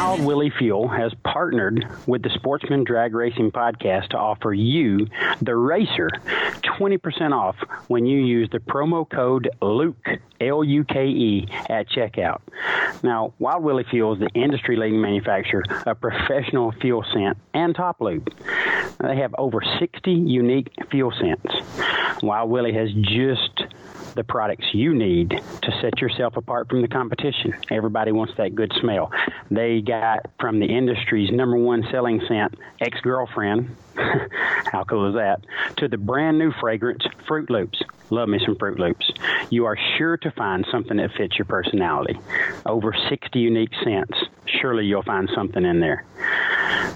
Wild Willie Fuel has partnered with the Sportsman Drag Racing Podcast to offer you, the racer, 20% off when you use the promo code LUKE, L U K E, at checkout. Now, Wild Willie Fuel is the industry leading manufacturer of professional fuel scent and top lube. They have over 60 unique fuel scents. Wild Willie has just the products you need to set yourself apart from the competition. Everybody wants that good smell. They got from the industry's number one selling scent, ex girlfriend. How cool is that? To the brand new fragrance, Fruit Loops. Love me some Fruit Loops. You are sure to find something that fits your personality. Over 60 unique scents. Surely you'll find something in there.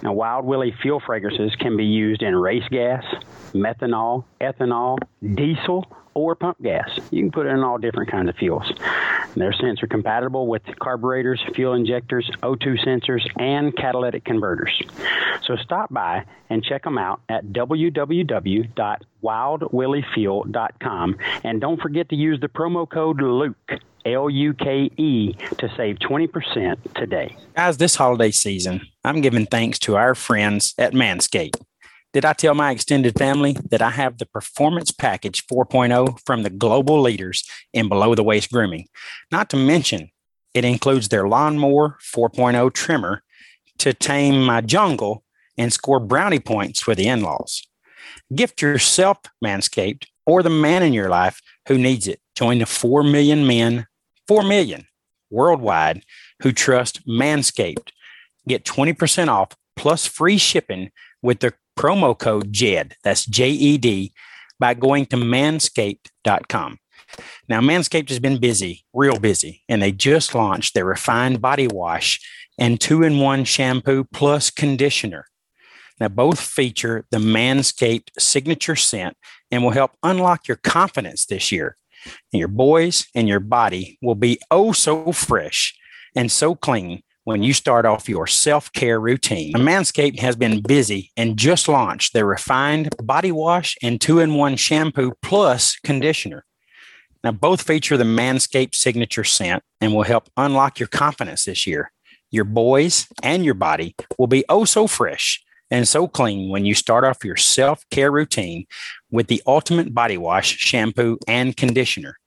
Now, Wild Willie fuel fragrances can be used in race gas, methanol, ethanol, diesel, or pump gas. You can put it in all different kinds of fuels. Their scents are compatible with carburetors, fuel injectors, O2 sensors, and catalytic converters. So stop by and check them out at www.wildwilliefuel.com and don't forget to use the promo code LUKE. L U K E to save 20% today. Guys, this holiday season, I'm giving thanks to our friends at Manscaped. Did I tell my extended family that I have the Performance Package 4.0 from the global leaders in below the waist grooming? Not to mention, it includes their Lawnmower 4.0 trimmer to tame my jungle and score brownie points for the in laws. Gift yourself Manscaped or the man in your life who needs it. Join the 4 million men, 4 million worldwide who trust Manscaped. Get 20% off plus free shipping with the promo code JED, that's J E D, by going to manscaped.com. Now, Manscaped has been busy, real busy, and they just launched their refined body wash and two in one shampoo plus conditioner. Now, both feature the Manscaped signature scent and will help unlock your confidence this year. And your boys and your body will be oh so fresh and so clean when you start off your self care routine. Manscaped has been busy and just launched their refined body wash and two in one shampoo plus conditioner. Now, both feature the Manscaped signature scent and will help unlock your confidence this year. Your boys and your body will be oh so fresh and so clean when you start off your self care routine with the ultimate body wash, shampoo, and conditioner.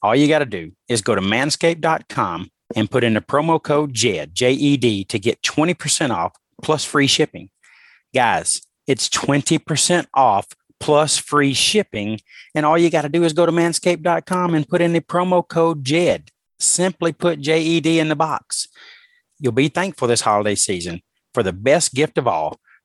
All you got to do is go to manscaped.com and put in the promo code JED, J E D, to get 20% off plus free shipping. Guys, it's 20% off plus free shipping. And all you got to do is go to manscaped.com and put in the promo code JED. Simply put J E D in the box. You'll be thankful this holiday season for the best gift of all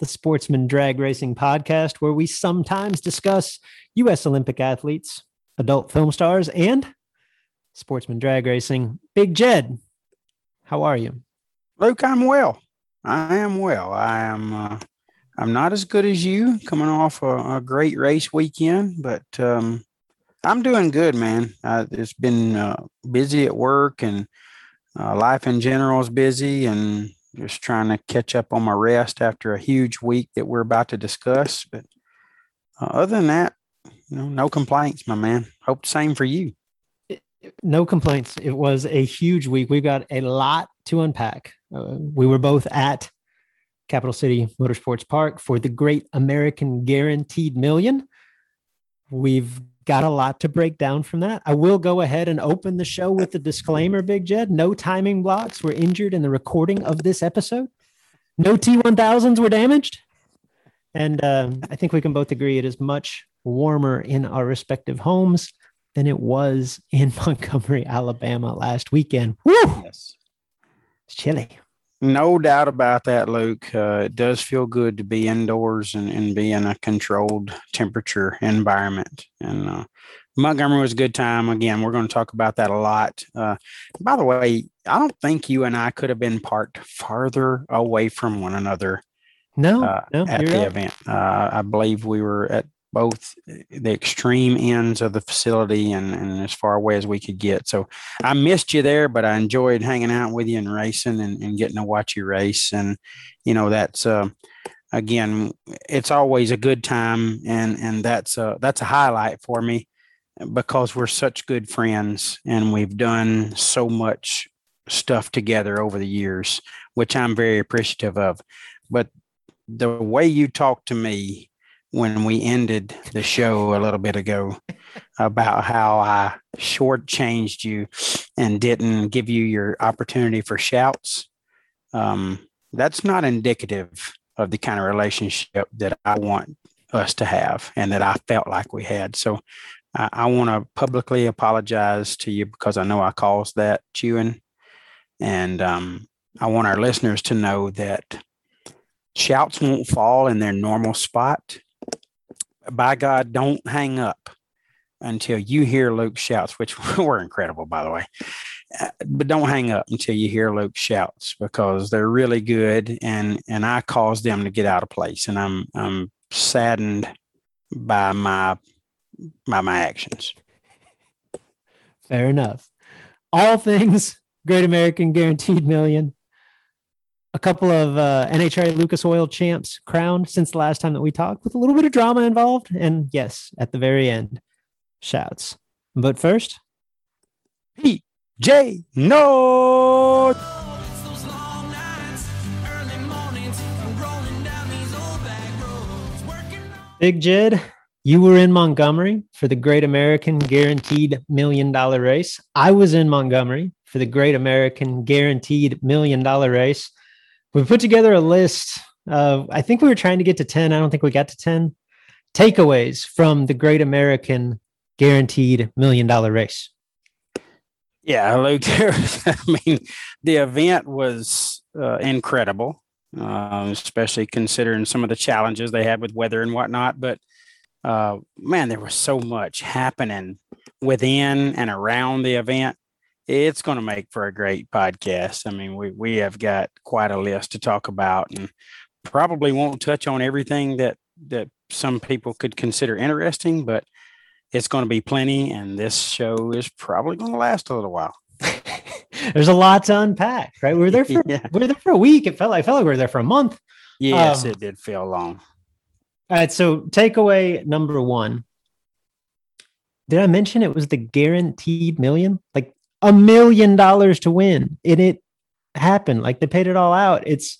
the Sportsman Drag Racing Podcast, where we sometimes discuss U.S. Olympic athletes, adult film stars, and sportsman drag racing. Big Jed, how are you? Luke, I'm well. I am well. I am. Uh, I'm not as good as you, coming off a, a great race weekend, but um, I'm doing good, man. Uh, it's been uh, busy at work, and uh, life in general is busy, and just trying to catch up on my rest after a huge week that we're about to discuss. But uh, other than that, you know, no complaints, my man. Hope the same for you. No complaints. It was a huge week. We've got a lot to unpack. Uh, we were both at Capital City Motorsports Park for the Great American Guaranteed Million. We've got a lot to break down from that. I will go ahead and open the show with the disclaimer, Big Jed. No timing blocks were injured in the recording of this episode. No T1000s were damaged. And uh, I think we can both agree it is much warmer in our respective homes than it was in Montgomery, Alabama last weekend. Woo! Yes. It's chilly. No doubt about that, Luke. Uh, it does feel good to be indoors and, and be in a controlled temperature environment. And uh, Montgomery was a good time. Again, we're going to talk about that a lot. Uh, by the way, I don't think you and I could have been parked farther away from one another. No, uh, no at the right. event. Uh, I believe we were at both the extreme ends of the facility and, and as far away as we could get. So I missed you there, but I enjoyed hanging out with you and racing and, and getting to watch you race. And, you know, that's, uh, again, it's always a good time. And, and that's, a, that's a highlight for me because we're such good friends and we've done so much stuff together over the years, which I'm very appreciative of. But the way you talk to me when we ended the show a little bit ago about how I shortchanged you and didn't give you your opportunity for shouts. Um, that's not indicative of the kind of relationship that I want us to have and that I felt like we had. So I, I want to publicly apologize to you because I know I caused that chewing. And um, I want our listeners to know that shouts won't fall in their normal spot by God, don't hang up until you hear Luke shouts, which were incredible, by the way. Uh, but don't hang up until you hear Luke shouts because they're really good, and and I caused them to get out of place, and I'm I'm saddened by my by my actions. Fair enough. All things Great American Guaranteed Million a couple of uh, NHRA Lucas Oil champs crowned since the last time that we talked, with a little bit of drama involved. And yes, at the very end, shouts. But first, Pete J. Big Jed, you were in Montgomery for the Great American Guaranteed Million Dollar Race. I was in Montgomery for the Great American Guaranteed Million Dollar Race we put together a list of, I think we were trying to get to 10. I don't think we got to 10 takeaways from the Great American Guaranteed Million Dollar Race. Yeah, Luke, I mean, the event was uh, incredible, uh, especially considering some of the challenges they had with weather and whatnot. But uh, man, there was so much happening within and around the event it's going to make for a great podcast. I mean, we we have got quite a list to talk about, and probably won't touch on everything that that some people could consider interesting, but it's going to be plenty, and this show is probably going to last a little while. There's a lot to unpack, right? We were there for yeah. we were there for a week. It felt like I felt like we were there for a month. Yes, um, it did feel long. All right, so takeaway number one. Did I mention it was the guaranteed million? Like a million dollars to win. And it happened. Like they paid it all out. It's,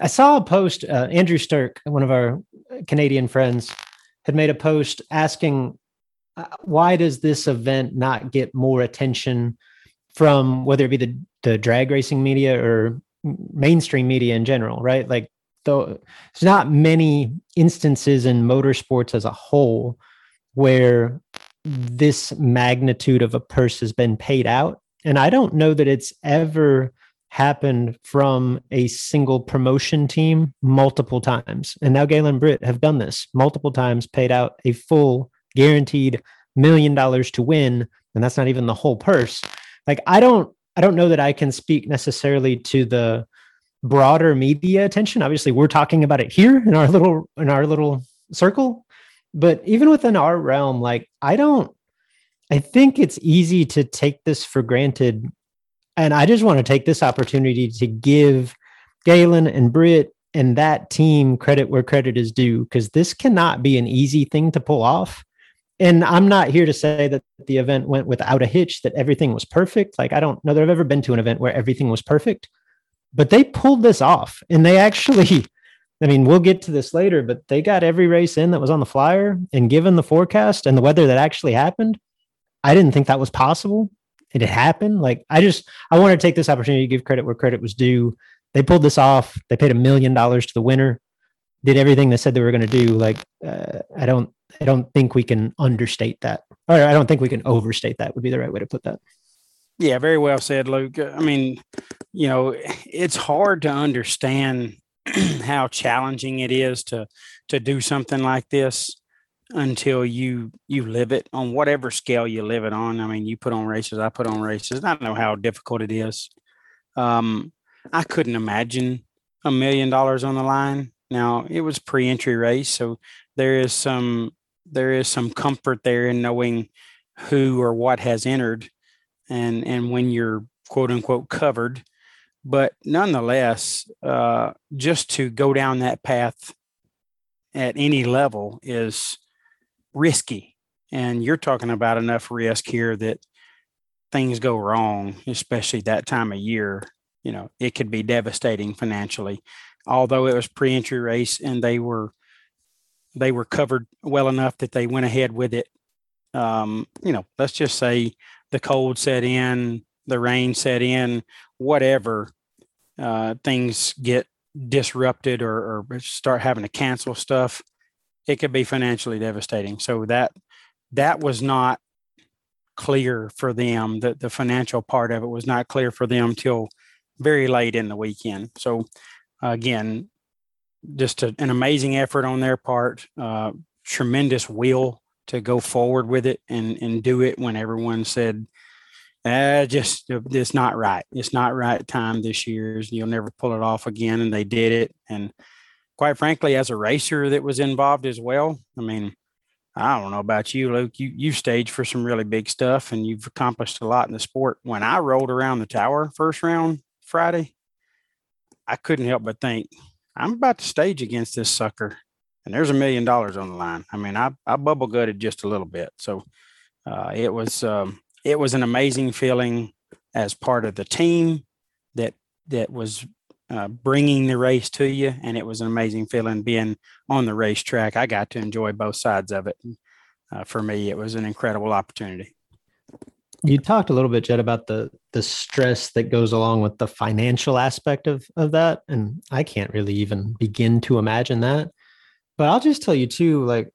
I saw a post, uh, Andrew Stirk, one of our Canadian friends, had made a post asking uh, why does this event not get more attention from whether it be the, the drag racing media or mainstream media in general, right? Like, though there's not many instances in motorsports as a whole where this magnitude of a purse has been paid out. And I don't know that it's ever happened from a single promotion team multiple times. And now Galen Britt have done this multiple times, paid out a full guaranteed million dollars to win. And that's not even the whole purse. Like I don't I don't know that I can speak necessarily to the broader media attention. Obviously, we're talking about it here in our little in our little circle. But even within our realm, like I don't I think it's easy to take this for granted and I just want to take this opportunity to give Galen and Britt and that team credit where credit is due because this cannot be an easy thing to pull off. And I'm not here to say that the event went without a hitch, that everything was perfect. Like, I don't know that I've ever been to an event where everything was perfect, but they pulled this off and they actually, I mean, we'll get to this later, but they got every race in that was on the flyer. And given the forecast and the weather that actually happened, I didn't think that was possible it had happened. Like I just I want to take this opportunity to give credit where credit was due. They pulled this off. They paid a million dollars to the winner. Did everything they said they were going to do. Like uh, I don't I don't think we can understate that, or I don't think we can overstate that. Would be the right way to put that. Yeah, very well said, Luke. I mean, you know, it's hard to understand how challenging it is to to do something like this until you you live it on whatever scale you live it on. I mean, you put on races, I put on races. I know how difficult it is. Um, I couldn't imagine a million dollars on the line. Now it was pre-entry race, so there is some there is some comfort there in knowing who or what has entered, and and when you're quote unquote covered. But nonetheless, uh, just to go down that path at any level is risky. And you're talking about enough risk here that things go wrong, especially that time of year. You know, it could be devastating financially. Although it was pre-entry race and they were they were covered well enough that they went ahead with it. Um, you know, let's just say the cold set in, the rain set in, whatever, uh, things get disrupted or, or start having to cancel stuff it could be financially devastating. So that that was not clear for them. That the financial part of it was not clear for them till very late in the weekend. So again, just a, an amazing effort on their part. Uh, tremendous will to go forward with it and and do it when everyone said, uh, just it's not right. It's not right time this year. You'll never pull it off again. And they did it. And quite frankly, as a racer that was involved as well, I mean, I don't know about you, Luke. You you staged for some really big stuff, and you've accomplished a lot in the sport. When I rolled around the tower first round Friday, I couldn't help but think I'm about to stage against this sucker, and there's a million dollars on the line. I mean, I I bubble gutted just a little bit, so uh, it was um, it was an amazing feeling as part of the team that that was uh, bringing the race to you, and it was an amazing feeling being on the racetrack. I got to enjoy both sides of it. Uh, for me, it was an incredible opportunity. You talked a little bit, Jed, about the the stress that goes along with the financial aspect of of that, and I can't really even begin to imagine that. But I'll just tell you too, like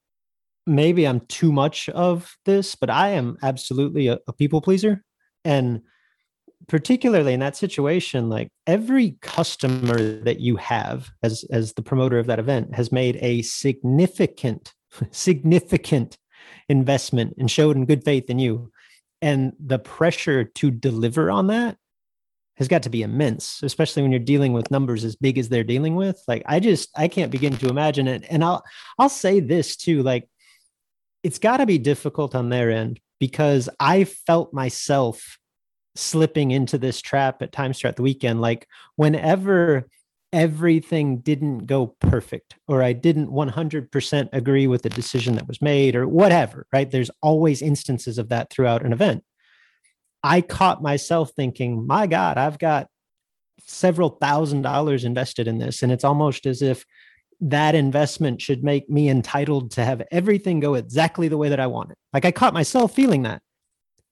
maybe I'm too much of this, but I am absolutely a, a people pleaser, and particularly in that situation like every customer that you have as as the promoter of that event has made a significant significant investment and showed in good faith in you. And the pressure to deliver on that has got to be immense especially when you're dealing with numbers as big as they're dealing with. Like i just i can't begin to imagine it. And i'll i'll say this too like it's got to be difficult on their end because i felt myself slipping into this trap at times throughout the weekend. Like whenever everything didn't go perfect or I didn't 100% agree with the decision that was made or whatever, right? There's always instances of that throughout an event. I caught myself thinking, my God, I've got several thousand dollars invested in this. And it's almost as if that investment should make me entitled to have everything go exactly the way that I want it. Like I caught myself feeling that.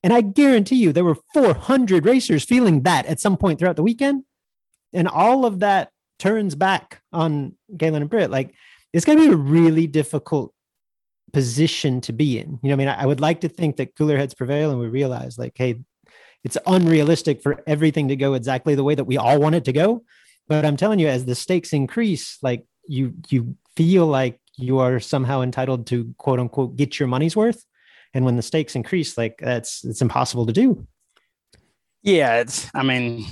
And I guarantee you there were 400 racers feeling that at some point throughout the weekend. And all of that turns back on Galen and Britt. Like it's going to be a really difficult position to be in. You know, I mean, I, I would like to think that cooler heads prevail and we realize like, hey, it's unrealistic for everything to go exactly the way that we all want it to go. But I'm telling you, as the stakes increase, like you you feel like you are somehow entitled to quote unquote get your money's worth. And when the stakes increase, like that's it's impossible to do. Yeah, it's I mean,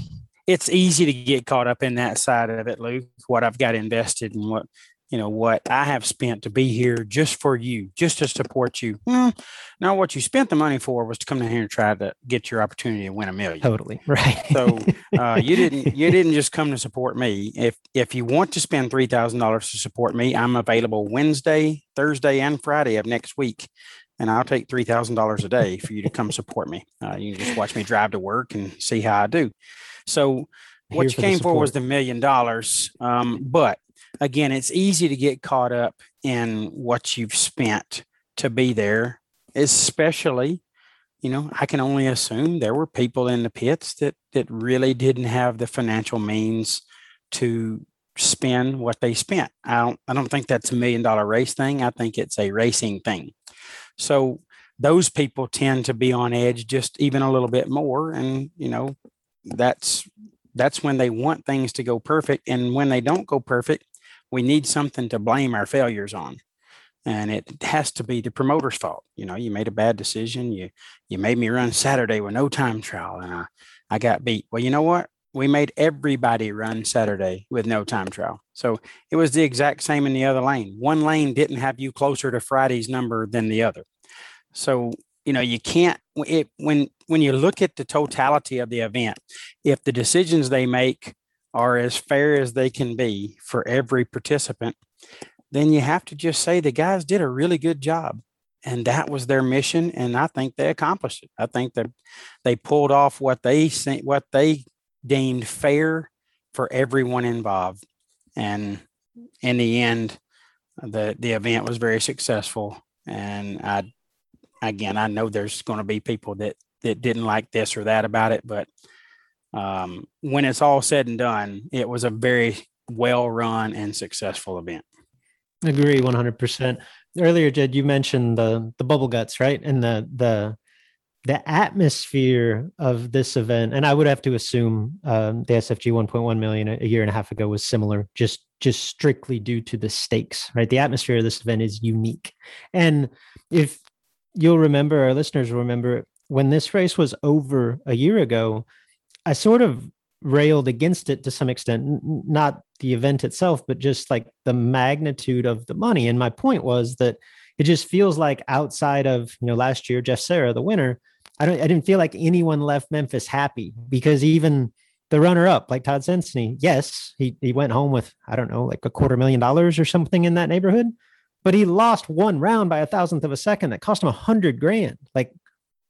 it's easy to get caught up in that side of it, Luke. What I've got invested and what you know what I have spent to be here just for you, just to support you. Well, now what you spent the money for was to come down here and try to get your opportunity to win a million. Totally right. so uh, you didn't you didn't just come to support me. If if you want to spend three thousand dollars to support me, I'm available Wednesday, Thursday, and Friday of next week. And I'll take three thousand dollars a day for you to come support me. Uh, you can just watch me drive to work and see how I do. So, what Here you came for was the million dollars. Um, but again, it's easy to get caught up in what you've spent to be there, especially, you know, I can only assume there were people in the pits that that really didn't have the financial means to spend what they spent. I don't I don't think that's a million dollar race thing. I think it's a racing thing. So those people tend to be on edge just even a little bit more and you know that's that's when they want things to go perfect and when they don't go perfect we need something to blame our failures on. And it has to be the promoter's fault. You know you made a bad decision. You you made me run saturday with no time trial and i i got beat. Well you know what? We made everybody run saturday with no time trial. So it was the exact same in the other lane. One lane didn't have you closer to friday's number than the other. So you know you can't it, when when you look at the totality of the event if the decisions they make are as fair as they can be for every participant, then you have to just say the guys did a really good job. And that was their mission. And I think they accomplished it. I think that they pulled off what they what they deemed fair for everyone involved. And in the end, the the event was very successful. And I again I know there's going to be people that that didn't like this or that about it, but um, when it's all said and done, it was a very well run and successful event. Agree 100%. Earlier, Jed, you mentioned the the bubble guts, right? And the the the atmosphere of this event, and I would have to assume um, the SFG 1.1 million a year and a half ago was similar, just just strictly due to the stakes, right? The atmosphere of this event is unique, and if you'll remember, our listeners will remember when this race was over a year ago, I sort of railed against it to some extent, not the event itself, but just like the magnitude of the money. And my point was that it just feels like outside of, you know, last year, Jeff Serra, the winner, I don't I didn't feel like anyone left Memphis happy because even the runner up, like Todd Sensteny, yes, he he went home with, I don't know, like a quarter million dollars or something in that neighborhood. But he lost one round by a thousandth of a second that cost him a hundred grand. Like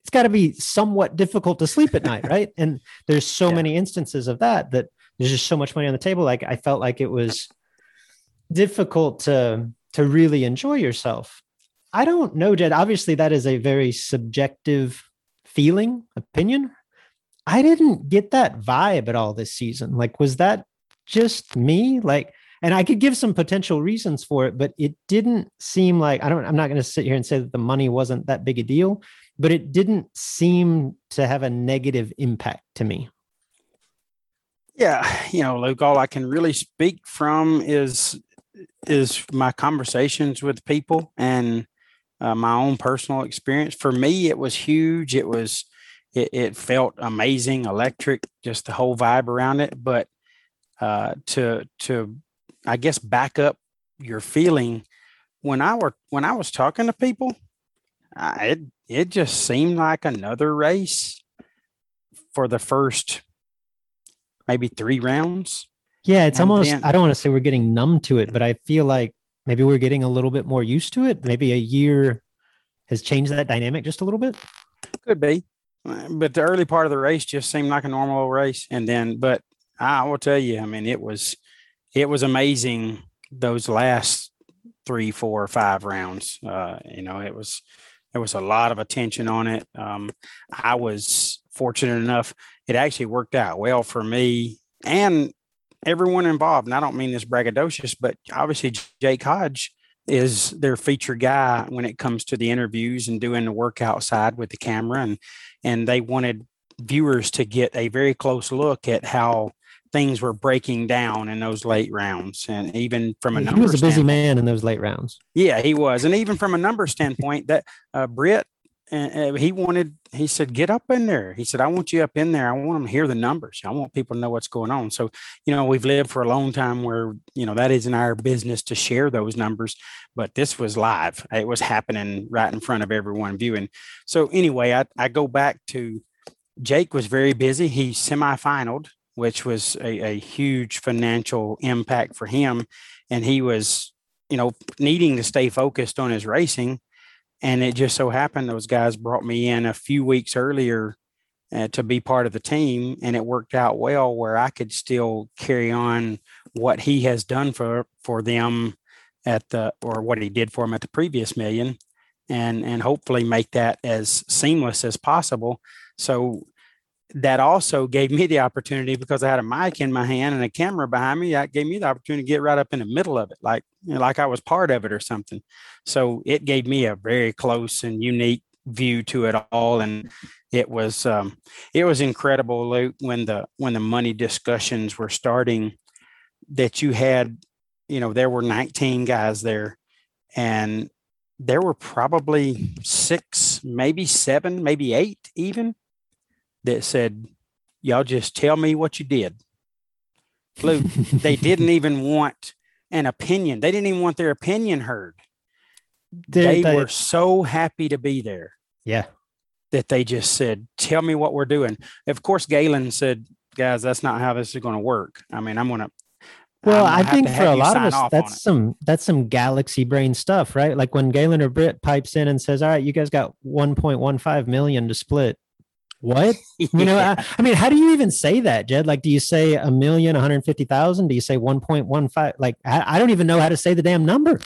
it's got to be somewhat difficult to sleep at night, right? And there's so yeah. many instances of that that there's just so much money on the table. Like I felt like it was difficult to to really enjoy yourself. I don't know, Jed. Obviously, that is a very subjective feeling, opinion. I didn't get that vibe at all this season. Like, was that just me? Like, and I could give some potential reasons for it, but it didn't seem like I don't. I'm not going to sit here and say that the money wasn't that big a deal but it didn't seem to have a negative impact to me. Yeah, you know, Luke, all I can really speak from is is my conversations with people and uh, my own personal experience. For me, it was huge. It was it, it, felt amazing, electric, just the whole vibe around it. But uh, to to I guess back up your feeling when I were when I was talking to people, I, it it just seemed like another race for the first maybe three rounds. Yeah, it's and almost, then, I don't want to say we're getting numb to it, but I feel like maybe we're getting a little bit more used to it. Maybe a year has changed that dynamic just a little bit. Could be. Uh, but the early part of the race just seemed like a normal race. And then, but I will tell you, I mean, it was, it was amazing those last three, four, or five rounds. Uh, you know, it was there was a lot of attention on it. Um, I was fortunate enough; it actually worked out well for me and everyone involved. And I don't mean this braggadocious, but obviously Jake Hodge is their feature guy when it comes to the interviews and doing the work outside with the camera and and they wanted viewers to get a very close look at how things were breaking down in those late rounds and even from a number, he was a busy man in those late rounds. Yeah he was. And even from a number standpoint that uh, britt and he wanted he said get up in there. He said i want you up in there. I want them to hear the numbers. I want people to know what's going on. So you know we've lived for a long time where you know that isn't our business to share those numbers but this was live. It was happening right in front of everyone viewing. So anyway i, I go back to jake was very busy. He semi-finaled which was a, a huge financial impact for him. And he was you know needing to stay focused on his racing. And it just so happened those guys brought me in a few weeks earlier uh, to be part of the team, and it worked out well where I could still carry on what he has done for for them at the or what he did for them at the previous million, and and hopefully make that as seamless as possible. So that also gave me the opportunity because I had a mic in my hand and a camera behind me. That gave me the opportunity to get right up in the middle of it, like you know, like I was part of it or something. So it gave me a very close and unique view to it all, and it was um, it was incredible, Luke, when the when the money discussions were starting. That you had, you know, there were 19 guys there, and there were probably six, maybe seven, maybe eight, even that said, Y'all just tell me what you did. Luke, they didn't even want an opinion. They didn't even want their opinion heard. They, they were so happy to be there. Yeah. That they just said, Tell me what we're doing. Of course, Galen said, Guys, that's not how this is going to work. I mean, I'm going to well, I think for a lot of us, that's some that's some galaxy brain stuff, right? Like when Galen or Britt pipes in and says, "All right, you guys got 1.15 million to split what? You know I, I, mean how do you even say that jed? Like do you say a million 150,000 do you say 1.15 like I, I, don't even know how to say the damn number.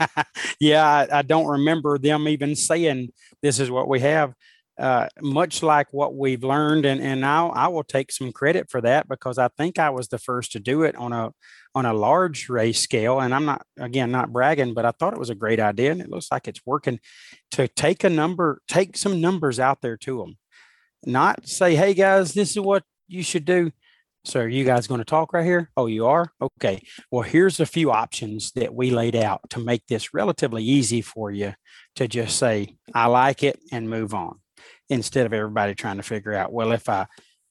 Yeah I, I, don't remember them even saying this is what we have. Uh, much like what we've learned and and now I will take some credit for that because I think I was the first to do it on a on a large race scale. And I'm not again not bragging but I thought it was a great idea and it looks like it's working to take a number take some numbers out there to them not say, hey guys, this is what you should do. So are you guys going to talk right here? Oh, you are? Okay. Well, here's a few options that we laid out to make this relatively easy for you to just say, I like it and move on instead of everybody trying to figure out, well, if I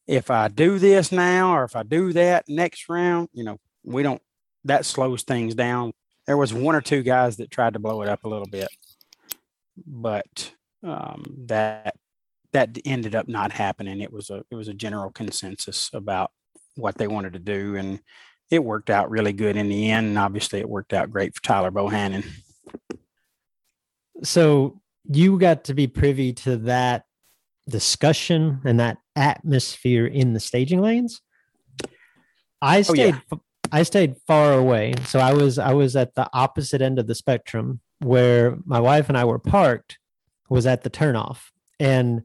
if I do this now or if I do that next round, you know, we don't that slows things down. There was one or two guys that tried to blow it up a little bit, but um, that that ended up not happening. It was a it was a general consensus about what they wanted to do, and it worked out really good in the end. And obviously, it worked out great for Tyler Bohannon. So you got to be privy to that discussion and that atmosphere in the staging lanes. I stayed. Oh, yeah. I stayed far away, so I was I was at the opposite end of the spectrum where my wife and I were parked. Was at the turnoff, and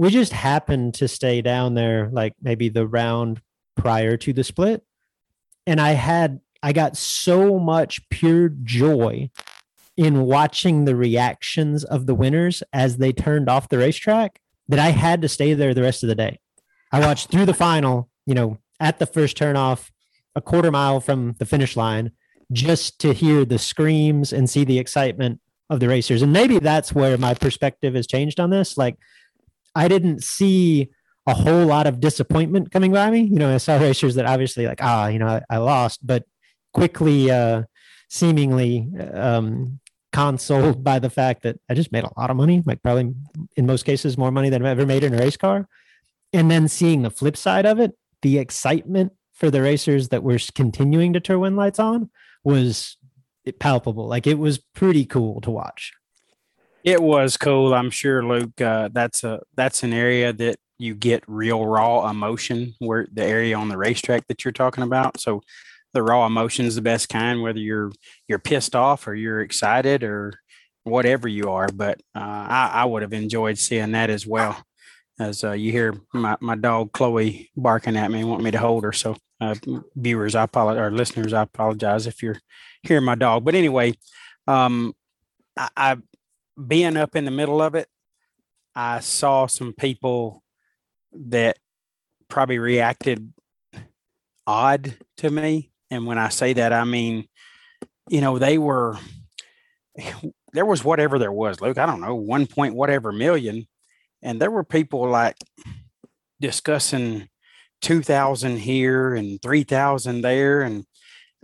we just happened to stay down there like maybe the round prior to the split. And i had i got so much pure joy in watching the reactions of the winners as they turned off the racetrack that i had to stay there the rest of the day. I watched through the final you know at the first turnoff a quarter mile from the finish line just to hear the screams and see the excitement of the racers. And maybe that's where my perspective has changed on this. Like I didn't see a whole lot of disappointment coming by me. You know, I saw racers that obviously like, ah, you know, I, I lost, but quickly, uh, seemingly um, consoled by the fact that I just made a lot of money, like probably in most cases more money than I've ever made in a race car. And then seeing the flip side of it, the excitement for the racers that were continuing to turn lights on was palpable. Like it was pretty cool to watch. It was cool. I'm sure, Luke. Uh, that's a that's an area that you get real raw emotion. Where the area on the racetrack that you're talking about. So, the raw emotion is the best kind, whether you're you're pissed off or you're excited or whatever you are. But uh, I, I would have enjoyed seeing that as well. As uh, you hear my, my dog Chloe barking at me, want me to hold her. So uh, viewers, I apologize, or listeners, I apologize if you're hearing my dog. But anyway, um, I, I being up in the middle of it, I saw some people that probably reacted odd to me. And when I say that, I mean, you know, they were, there was whatever there was, Luke, I don't know, one point whatever million. And there were people like discussing 2000 here and 3000 there. And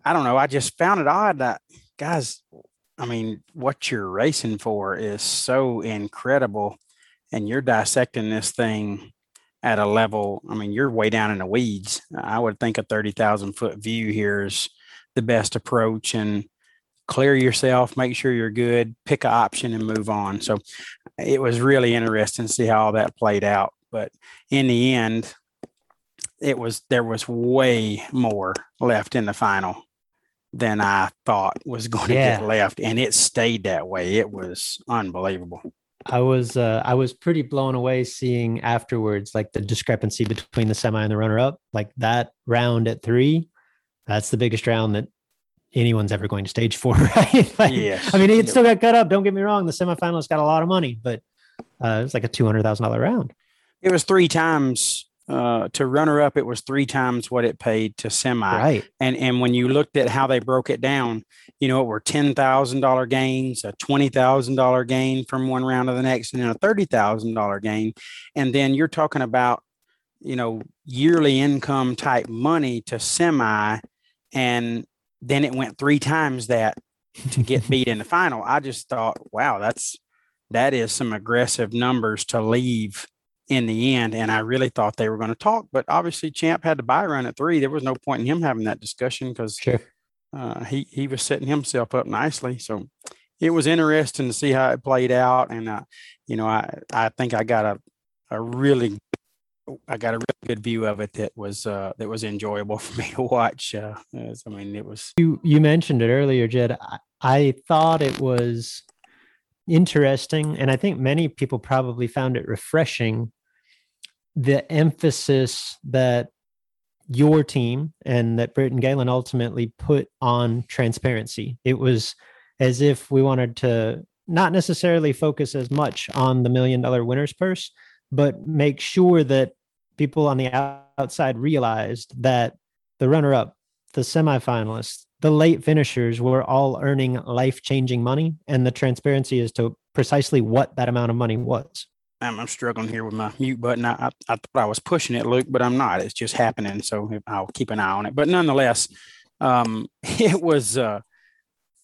I don't know, I just found it odd that, guys, I mean, what you're racing for is so incredible. And you're dissecting this thing at a level, I mean, you're way down in the weeds. I would think a 30,000 foot view here is the best approach and clear yourself, make sure you're good, pick an option and move on. So it was really interesting to see how all that played out. But in the end, it was there was way more left in the final than I thought was going to yeah. get left, and it stayed that way. It was unbelievable. I was uh, I was pretty blown away seeing afterwards like the discrepancy between the semi and the runner up. Like that round at three, that's the biggest round that anyone's ever going to stage for, right? like, yes. I mean, it still got cut up. Don't get me wrong. The semifinalists got a lot of money, but uh, it was like a two hundred thousand dollar round. It was three times uh, to runner up, it was three times what it paid to semi. Right. And and when you looked at how they broke it down, you know, it were ten thousand dollar gains, a twenty thousand dollar gain from one round to the next, and then a thirty thousand dollar gain. And then you're talking about, you know, yearly income type money to semi, and then it went three times that to get beat in the final. I just thought, wow, that's that is some aggressive numbers to leave in the end. And I really thought they were going to talk, but obviously Champ had to buy run at three. There was no point in him having that discussion because sure. uh, he he was setting himself up nicely. So it was interesting to see how it played out. And uh, you know, I I think I got a a really I got a really good view of it that was uh, that was enjoyable for me to watch. Uh, I mean, it was. You you mentioned it earlier, Jed. I, I thought it was interesting, and I think many people probably found it refreshing the emphasis that your team and that Britt and Galen ultimately put on transparency. It was as if we wanted to not necessarily focus as much on the million dollar winner's purse, but make sure that people on the outside realized that the runner up, the semifinalists, the late finishers were all earning life changing money. And the transparency as to precisely what that amount of money was. I'm, I'm, struggling here with my mute button. I, I, I, thought I was pushing it, Luke, but I'm not. It's just happening. So I'll keep an eye on it. But nonetheless, um, it was, uh,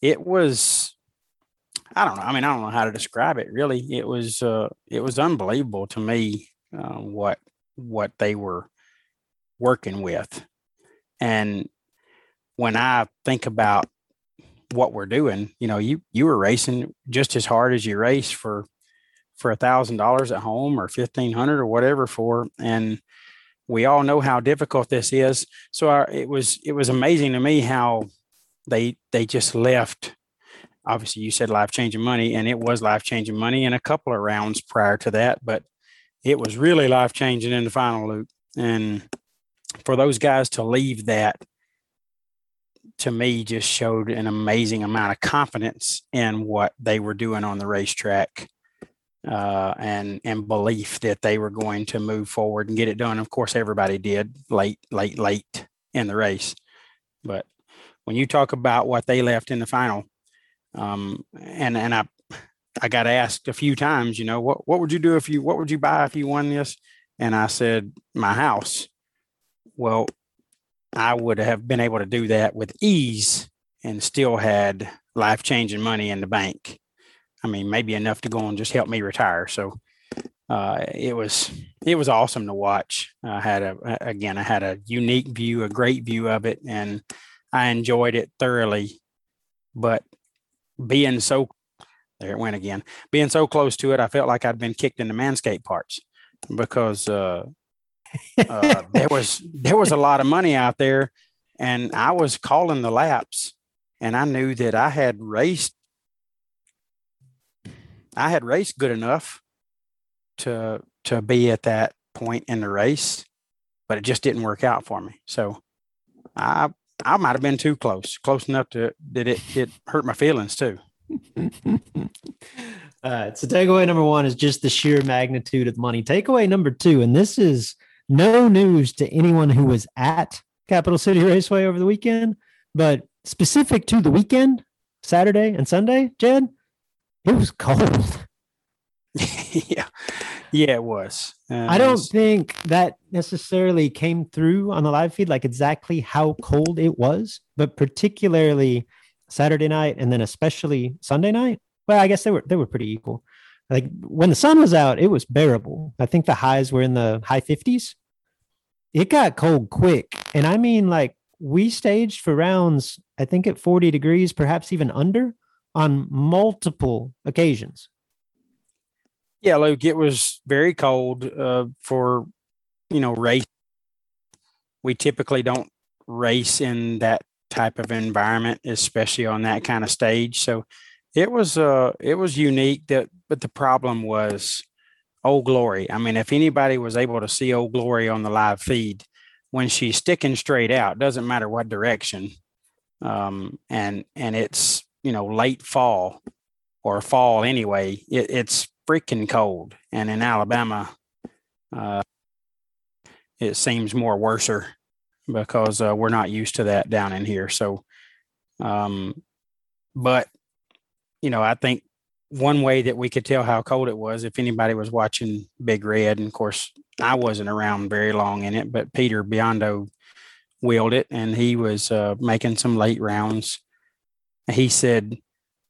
it was, I don't know. I mean, I don't know how to describe it really. It was, uh, it was unbelievable to me, uh, what, what they were working with. And when I think about what we're doing, you know, you, you were racing just as hard as you race for for a thousand dollars at home or fifteen hundred or whatever for, and we all know how difficult this is. So our, it was it was amazing to me how they they just left. Obviously, you said life changing money, and it was life changing money in a couple of rounds prior to that, but it was really life changing in the final loop. And for those guys to leave that to me just showed an amazing amount of confidence in what they were doing on the racetrack uh, and and belief that they were going to move forward and get it done. Of course, everybody did late, late, late in the race. But when you talk about what they left in the final, um, and and I I got asked a few times, you know, what what would you do if you what would you buy if you won this? And I said my house. Well, I would have been able to do that with ease and still had life changing money in the bank. I mean, maybe enough to go and just help me retire. So uh, it was it was awesome to watch. I had a again, I had a unique view, a great view of it, and I enjoyed it thoroughly. But being so there it went again. Being so close to it, I felt like I'd been kicked in the manscape parts because uh, uh, there was there was a lot of money out there, and I was calling the laps, and I knew that I had raced. I had raced good enough to to be at that point in the race, but it just didn't work out for me. So I I might have been too close, close enough to that it it hurt my feelings too. All right. So takeaway number one is just the sheer magnitude of the money. Takeaway number two, and this is no news to anyone who was at Capital City Raceway over the weekend, but specific to the weekend, Saturday and Sunday, Jed, it was cold. yeah. Yeah, it was. Uh, I don't think that necessarily came through on the live feed, like exactly how cold it was, but particularly Saturday night and then especially Sunday night. Well, I guess they were they were pretty equal. Like when the sun was out, it was bearable. I think the highs were in the high 50s. It got cold quick. And I mean like we staged for rounds, I think at 40 degrees, perhaps even under on multiple occasions. Yeah, Luke, it was very cold uh, for, you know, race. We typically don't race in that type of environment, especially on that kind of stage. So it was uh it was unique that but the problem was Old Glory. I mean, if anybody was able to see Old Glory on the live feed, when she's sticking straight out, doesn't matter what direction, um, and and it's you know late fall or fall anyway, it, it's freaking cold. And in Alabama, uh, it seems more worser because uh, we're not used to that down in here. So, um, but you know, I think one way that we could tell how cold it was if anybody was watching Big Red, and of course I wasn't around very long in it, but Peter Biondo wheeled it and he was uh, making some late rounds. He said,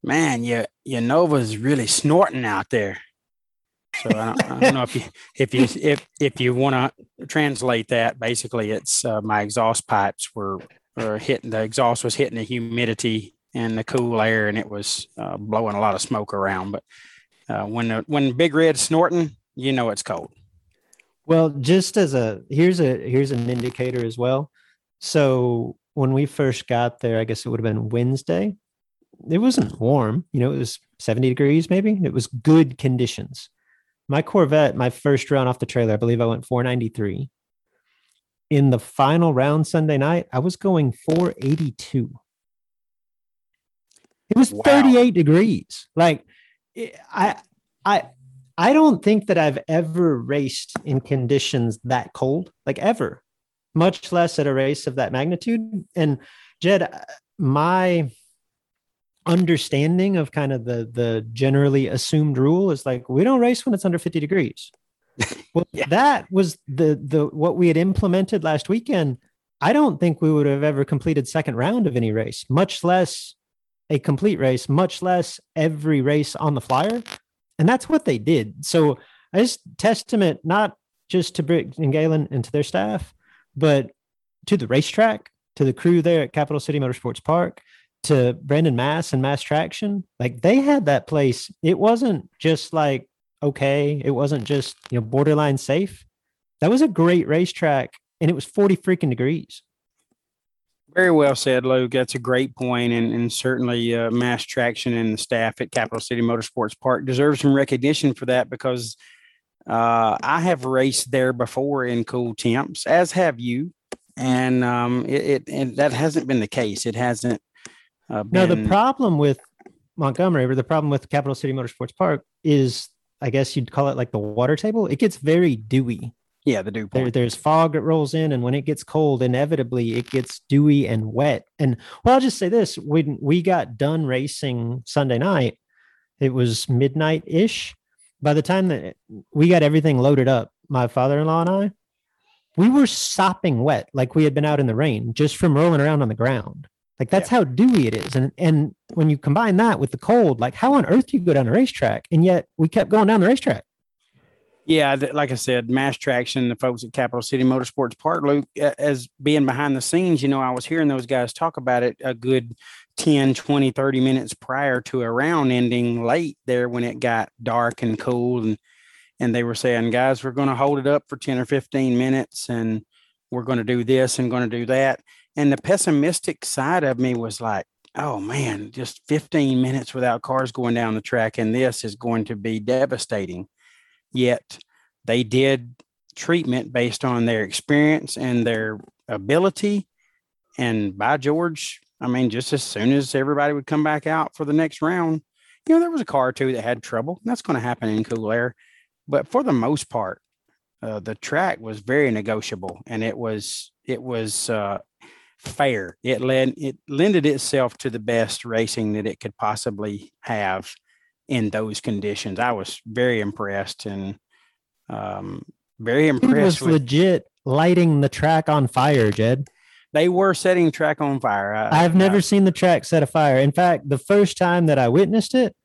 "Man, you your Nova's really snorting out there." So I don't, I don't know if you if you if if you want to translate that, basically it's uh, my exhaust pipes were, were hitting the exhaust was hitting the humidity and the cool air, and it was uh, blowing a lot of smoke around. But uh, when the, when Big Red's snorting, you know it's cold. Well, just as a here's a here's an indicator as well. So when we first got there, I guess it would have been Wednesday. It wasn't warm, you know, it was 70 degrees maybe. It was good conditions. My Corvette, my first round off the trailer, I believe I went 493. In the final round Sunday night, I was going 482. It was wow. 38 degrees. Like I I I don't think that I've ever raced in conditions that cold, like ever, much less at a race of that magnitude. And Jed, uh, my understanding of kind of the the generally assumed rule is like we don't race when it's under 50 degrees. Well, yeah. that was the the what we had implemented last weekend. I don't think we would have ever completed second round of any race, much less a complete race, much less every race on the flyer. And that's what they did. So I just testament not just to Britt and Galen and to their staff, but to the racetrack, to the crew there at Capital City Motorsports Park, to Brandon Mass and Mass Traction. Like they had that place. It wasn't just like okay, it wasn't just you know borderline safe. That was a great racetrack, and it was forty freaking degrees. Very well said, Luke. That's a great point, and, and certainly uh, Mass Traction and the staff at Capital City Motorsports Park deserve some recognition for that because uh, I have raced there before in cool temps, as have you, and um, it, it that hasn't been the case. It hasn't. Uh, been... Now the problem with Montgomery, or the problem with Capital City Motorsports Park, is I guess you'd call it like the water table. It gets very dewy yeah, the dew point. There, there's fog that rolls in, and when it gets cold, inevitably it gets dewy and wet. And well, I'll just say this: when we got done racing Sunday night, it was midnight ish. By the time that we got everything loaded up, my father-in-law and I, we were sopping wet, like we had been out in the rain just from rolling around on the ground. Like that's yeah. how dewy it is. And and when you combine that with the cold, like how on earth do you go down a racetrack? And yet we kept going down the racetrack. Yeah, like I said, mass traction, the folks at Capital City Motorsports Park, Luke, as being behind the scenes, you know, I was hearing those guys talk about it a good 10, 20, 30 minutes prior to a round ending late there when it got dark and cool. And, and they were saying, guys, we're going to hold it up for 10 or 15 minutes and we're going to do this and going to do that. And the pessimistic side of me was like, oh man, just 15 minutes without cars going down the track, and this is going to be devastating. Yet they did treatment based on their experience and their ability. And by George, I mean, just as soon as everybody would come back out for the next round, you know, there was a car or two that had trouble. That's going to happen in cool air. But for the most part, uh, the track was very negotiable and it was it was uh, fair. It led it lended itself to the best racing that it could possibly have in those conditions. I was very impressed and um, very impressed. It was with, legit lighting the track on fire, Jed. They were setting track on fire. I, have never seen the track set afire. In fact, the first time that I witnessed it,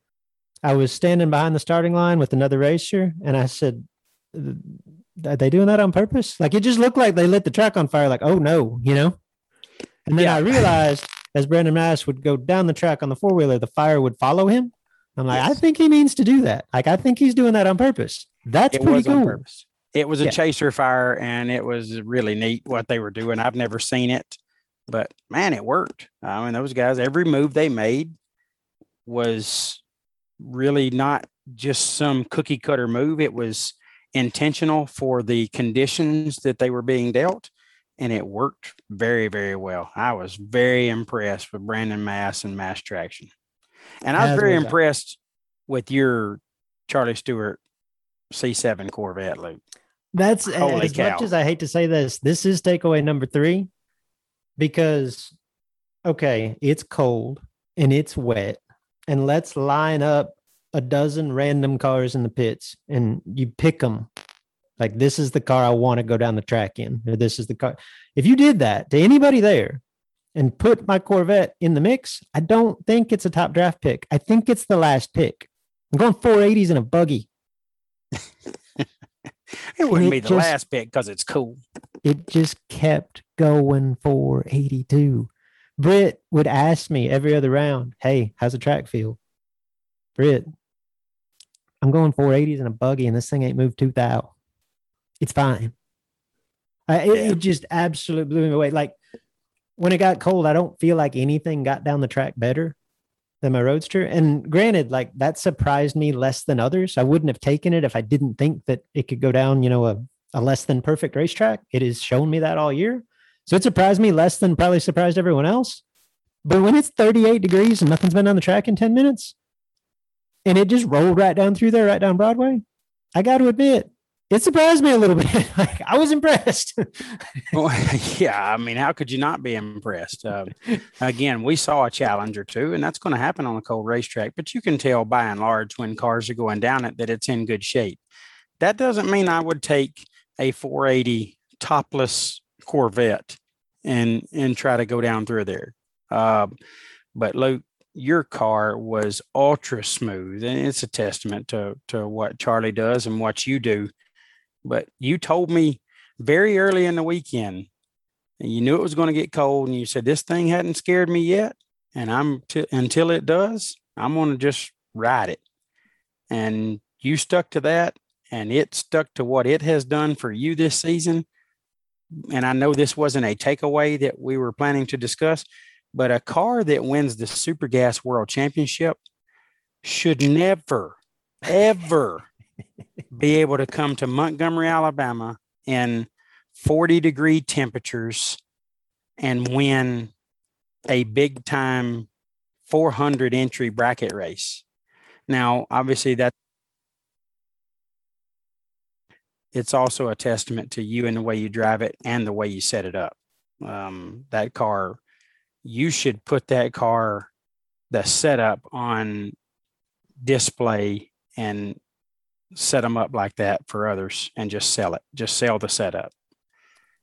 I was standing behind the starting line with another racer, and I said, "Are they doing that on purpose?" Like it just looked like they lit the track on fire. Like, oh no, you know. And then yeah. I realized as Brandon Mass would go down the track on the four wheeler, the fire would follow him. I'm like, yes. I think he means to do that. Like, I think he's doing that on purpose. That's it pretty cool. It was a yeah. chaser fire, and it was really neat what they were doing. I've never seen it, but man, it worked. I mean, those guys, every move they made was really not just some cookie cutter move. It was intentional for the conditions that they were being dealt, and it worked very, very well. I was very impressed with Brandon Mass and Mass Traction, and I was very impressed with your Charlie Stewart C7 Corvette, Luke. That's Holy as cow. much as I hate to say this, this is takeaway number three because, okay, it's cold and it's wet, and let's line up a dozen random cars in the pits and you pick them. Like, this is the car I want to go down the track in, or this is the car. If you did that to anybody there and put my Corvette in the mix, I don't think it's a top draft pick. I think it's the last pick. I'm going 480s in a buggy. it wouldn't it be the just, last pick because it's cool. It just kept going for 82. Britt would ask me every other round, Hey, how's the track feel? Britt, I'm going 480s in a buggy and this thing ain't moved 2000. It's fine. I, it, it just absolutely blew me away. Like when it got cold, I don't feel like anything got down the track better than my roadster. And granted, like that surprised me less than others. I wouldn't have taken it if I didn't think that it could go down, you know, a, a less than perfect racetrack. It has shown me that all year. So it surprised me less than probably surprised everyone else. But when it's 38 degrees and nothing's been on the track in 10 minutes, and it just rolled right down through there, right down Broadway, I got to admit, it surprised me a little bit. like, I was impressed. well, yeah, I mean, how could you not be impressed? Uh, again, we saw a challenge or two, and that's going to happen on a cold racetrack. But you can tell by and large when cars are going down it that it's in good shape. That doesn't mean I would take a 480 topless Corvette and and try to go down through there. Uh, but Luke, your car was ultra smooth, and it's a testament to to what Charlie does and what you do but you told me very early in the weekend, and you knew it was going to get cold, and you said this thing hadn't scared me yet, and I'm t- until it does, I'm going to just ride it. And you stuck to that, and it stuck to what it has done for you this season. And I know this wasn't a takeaway that we were planning to discuss, but a car that wins the Super Gas World Championship should never, ever be able to come to Montgomery, Alabama in 40 degree temperatures and win a big time 400 entry bracket race. Now, obviously, that it's also a testament to you and the way you drive it and the way you set it up. Um, that car, you should put that car, the setup on display and set them up like that for others and just sell it. Just sell the setup.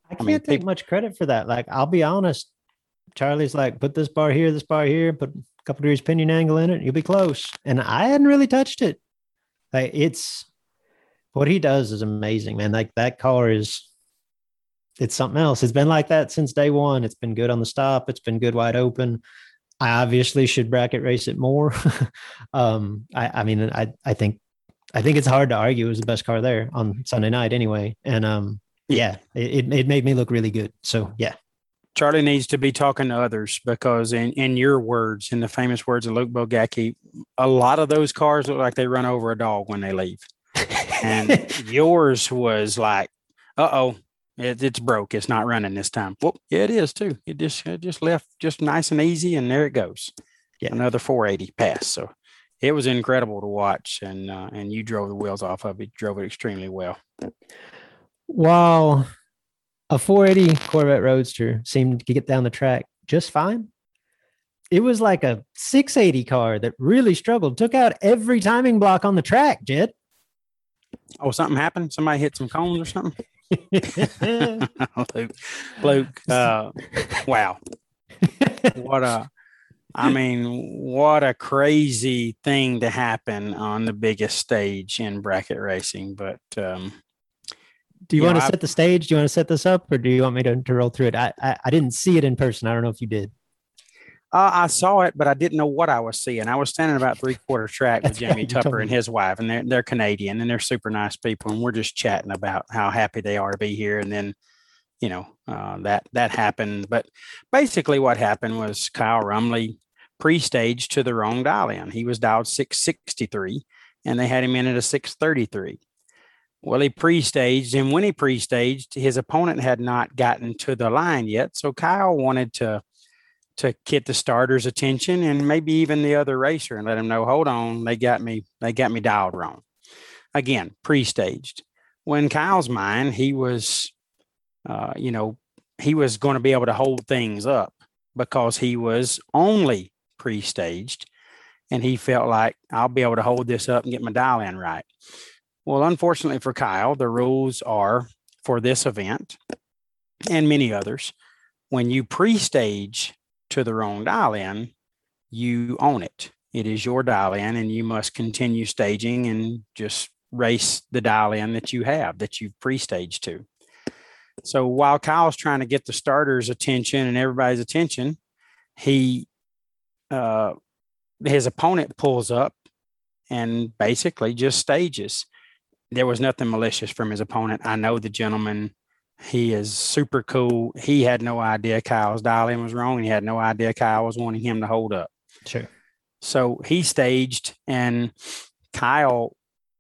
I can't I mean, take people, much credit for that. Like, I'll be honest. Charlie's like, put this bar here, this bar here, put a couple degrees pinion angle in it, you'll be close. And I hadn't really touched it. Like, it's what he does is amazing, man. Like, that car is, it's something else. It's been like that since day one. It's been good on the stop, it's been good wide open. I obviously should bracket race it more. um, I, I mean, I, I think I think it's hard to argue it was the best car there on Sunday night anyway. And um, yeah, it, it made me look really good. So yeah. Charlie needs to be talking to others because, in, in your words, in the famous words of Luke Bogacki, a lot of those cars look like they run over a dog when they leave. and yours was like, uh oh, it, it's broke. It's not running this time. Well, yeah, it is too. It just it just left just nice and easy, and there it goes. Yeah. Another 480 pass. So it was incredible to watch, and uh, and you drove the wheels off of it. Drove it extremely well. While a 480 Corvette Roadster seemed to get down the track just fine. It was like a 680 car that really struggled, took out every timing block on the track, Jed. Oh, something happened? Somebody hit some cones or something? Luke, Luke, uh, wow. what a, I mean, what a crazy thing to happen on the biggest stage in bracket racing. But um, do you, you want know, to set the stage? Do you want to set this up, or do you want me to, to roll through it? I, I, I didn't see it in person. I don't know if you did. Uh, I saw it, but I didn't know what I was seeing. I was standing about three quarter track with Jimmy Tupper and his wife, and they're they're Canadian and they're super nice people, and we're just chatting about how happy they are to be here. And then, you know, uh, that that happened. But basically, what happened was Kyle Rumley pre-staged to the wrong dial in. He was dialed 663, and they had him in at a 633. Well, he pre-staged, and when he pre-staged, his opponent had not gotten to the line yet. So Kyle wanted to to get the starter's attention and maybe even the other racer and let him know, hold on, they got me, they got me dialed wrong. Again, pre-staged. When Kyle's mind, he was, uh, you know, he was going to be able to hold things up because he was only pre-staged, and he felt like I'll be able to hold this up and get my dial in right. Well, unfortunately for Kyle, the rules are for this event and many others. When you pre stage to the wrong dial in, you own it. It is your dial in, and you must continue staging and just race the dial in that you have that you've pre staged to. So while Kyle's trying to get the starter's attention and everybody's attention, he, uh, his opponent pulls up and basically just stages there was nothing malicious from his opponent. I know the gentleman. He is super cool. He had no idea Kyle's dialing was wrong, and he had no idea Kyle was wanting him to hold up. Sure. So he staged, and Kyle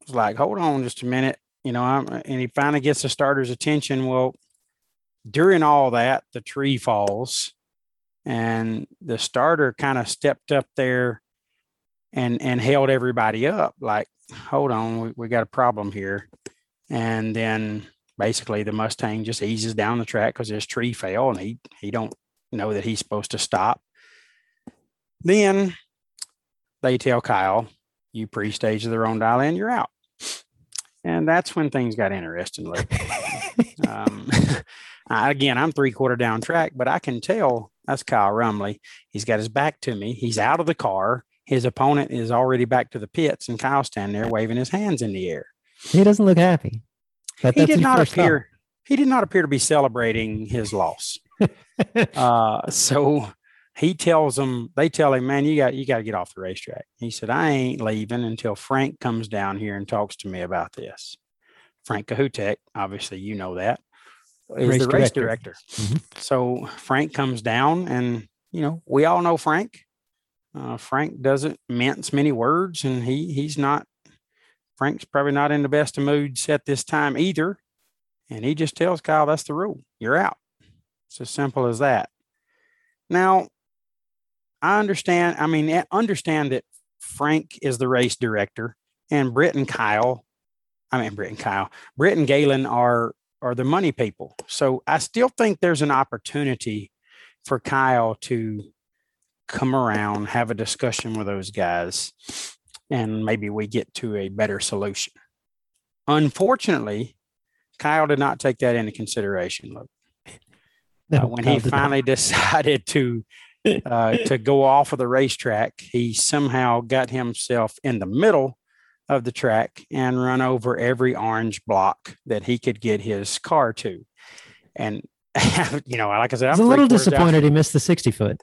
was like, "Hold on, just a minute," you know. I'm, and he finally gets the starter's attention. Well, during all that, the tree falls, and the starter kind of stepped up there and and held everybody up like hold on, we, we got a problem here. And then basically the Mustang just eases down the track because his tree fell and he he don't know that he's supposed to stop. Then they tell Kyle, you pre-stage the wrong dial and you're out. And that's when things got interesting. um, again, I'm three quarter down track, but I can tell that's Kyle Rumley. He's got his back to me. He's out of the car his opponent is already back to the pits, and Kyle's standing there waving his hands in the air. He doesn't look happy. he did not appear. Thought. He did not appear to be celebrating his loss. uh, so he tells them. They tell him, "Man, you got you got to get off the racetrack." He said, "I ain't leaving until Frank comes down here and talks to me about this." Frank Kahutek, obviously, you know that is race the race director. director. Mm-hmm. So Frank comes down, and you know we all know Frank. Uh, Frank doesn't mince many words, and he he's not. Frank's probably not in the best of moods at this time either, and he just tells Kyle that's the rule. You're out. It's as simple as that. Now, I understand. I mean, understand that Frank is the race director, and Britt and Kyle. I mean, Britt and Kyle, Britt and Galen are are the money people. So I still think there's an opportunity for Kyle to come around, have a discussion with those guys, and maybe we get to a better solution. Unfortunately, Kyle did not take that into consideration. Look, no, uh, when he finally not. decided to uh, to go off of the racetrack, he somehow got himself in the middle of the track and run over every orange block that he could get his car to. And you know, like I said, I'm a little disappointed he missed the 60 foot.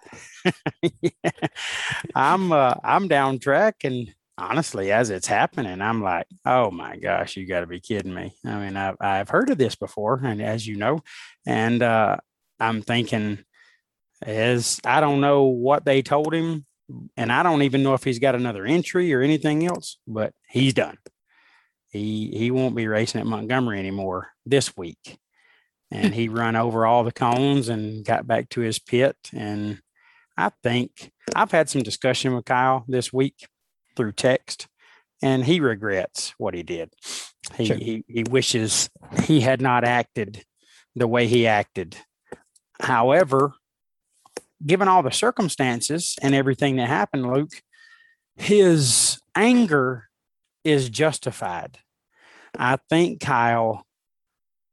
yeah. I'm uh, I'm down track and honestly, as it's happening, I'm like, oh my gosh, you got to be kidding me. I mean, I've, I've heard of this before, and as you know, and uh, I'm thinking, As I don't know what they told him, and I don't even know if he's got another entry or anything else, but he's done. He he won't be racing at Montgomery anymore this week. And he run over all the cones and got back to his pit. And I think I've had some discussion with Kyle this week through text, and he regrets what he did. He, sure. he, he wishes he had not acted the way he acted. However, given all the circumstances and everything that happened, Luke, his anger is justified. I think Kyle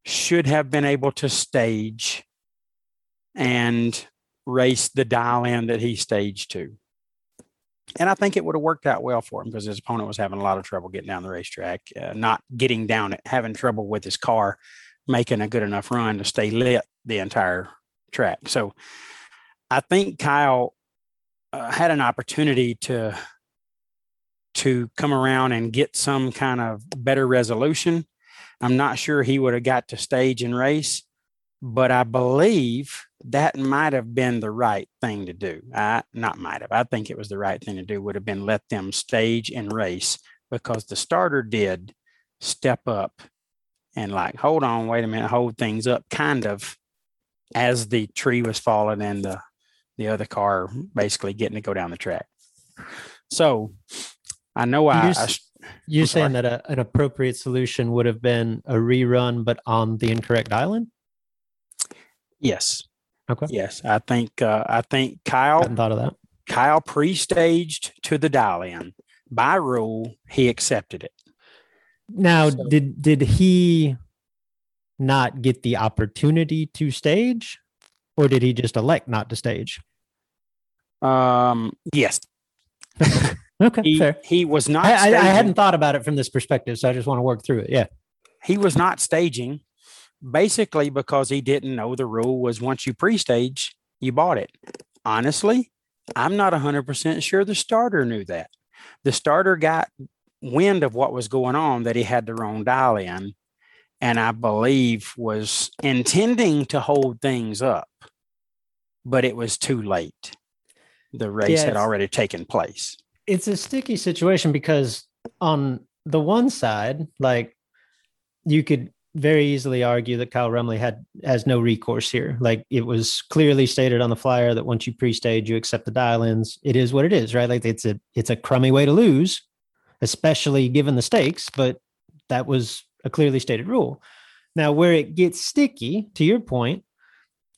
should have been able to stage and race the dial in that he staged to. And I think it would have worked out well for him because his opponent was having a lot of trouble getting down the racetrack, uh, not getting down it, having trouble with his car, making a good enough run to stay lit the entire track. So I think Kyle uh, had an opportunity to to come around and get some kind of better resolution. I'm not sure he would have got to stage and race, but I believe that might have been the right thing to do. I not might have. I think it was the right thing to do would have been let them stage and race because the starter did step up and like hold on, wait a minute, hold things up kind of as the tree was falling and the the other car basically getting to go down the track. So I know I, you're, I you're saying that a, an appropriate solution would have been a rerun, but on the incorrect dial-in. Yes, Okay. Yes, I think uh, I think Kyle hadn't thought of that. Kyle pre-staged to the dial-in. By rule, he accepted it. Now, so, did did he not get the opportunity to stage, or did he just elect not to stage? Um. Yes. okay. He, fair. he was not. I, I, hadn't thought about it from this perspective, so I just want to work through it. Yeah. He was not staging basically because he didn't know the rule was once you pre-stage, you bought it. Honestly, I'm not 100% sure the starter knew that. The starter got wind of what was going on that he had the wrong dial in and I believe was intending to hold things up, but it was too late. The race yeah, had already taken place. It's a sticky situation because on the one side, like you could very easily argue that Kyle Rumley had has no recourse here. Like it was clearly stated on the flyer that once you pre-stage, you accept the dial-ins. It is what it is, right? Like it's a it's a crummy way to lose, especially given the stakes. But that was a clearly stated rule. Now, where it gets sticky, to your point,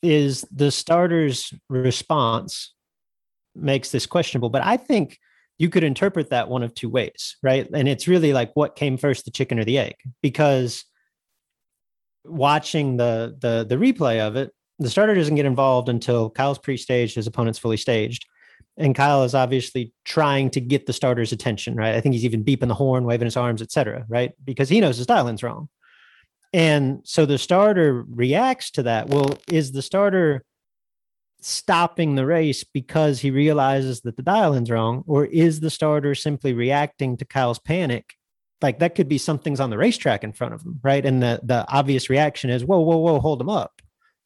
is the starter's response makes this questionable. But I think you could interpret that one of two ways, right? And it's really like what came first, the chicken or the egg? Because watching the the the replay of it, the starter doesn't get involved until Kyle's pre-staged, his opponent's fully staged. And Kyle is obviously trying to get the starter's attention, right? I think he's even beeping the horn, waving his arms, etc., right? Because he knows his dial-in's wrong. And so the starter reacts to that. Well, is the starter stopping the race because he realizes that the dial-in's wrong, or is the starter simply reacting to Kyle's panic like that could be something's on the racetrack in front of him, right? And the the obvious reaction is, whoa, whoa, whoa, hold him up.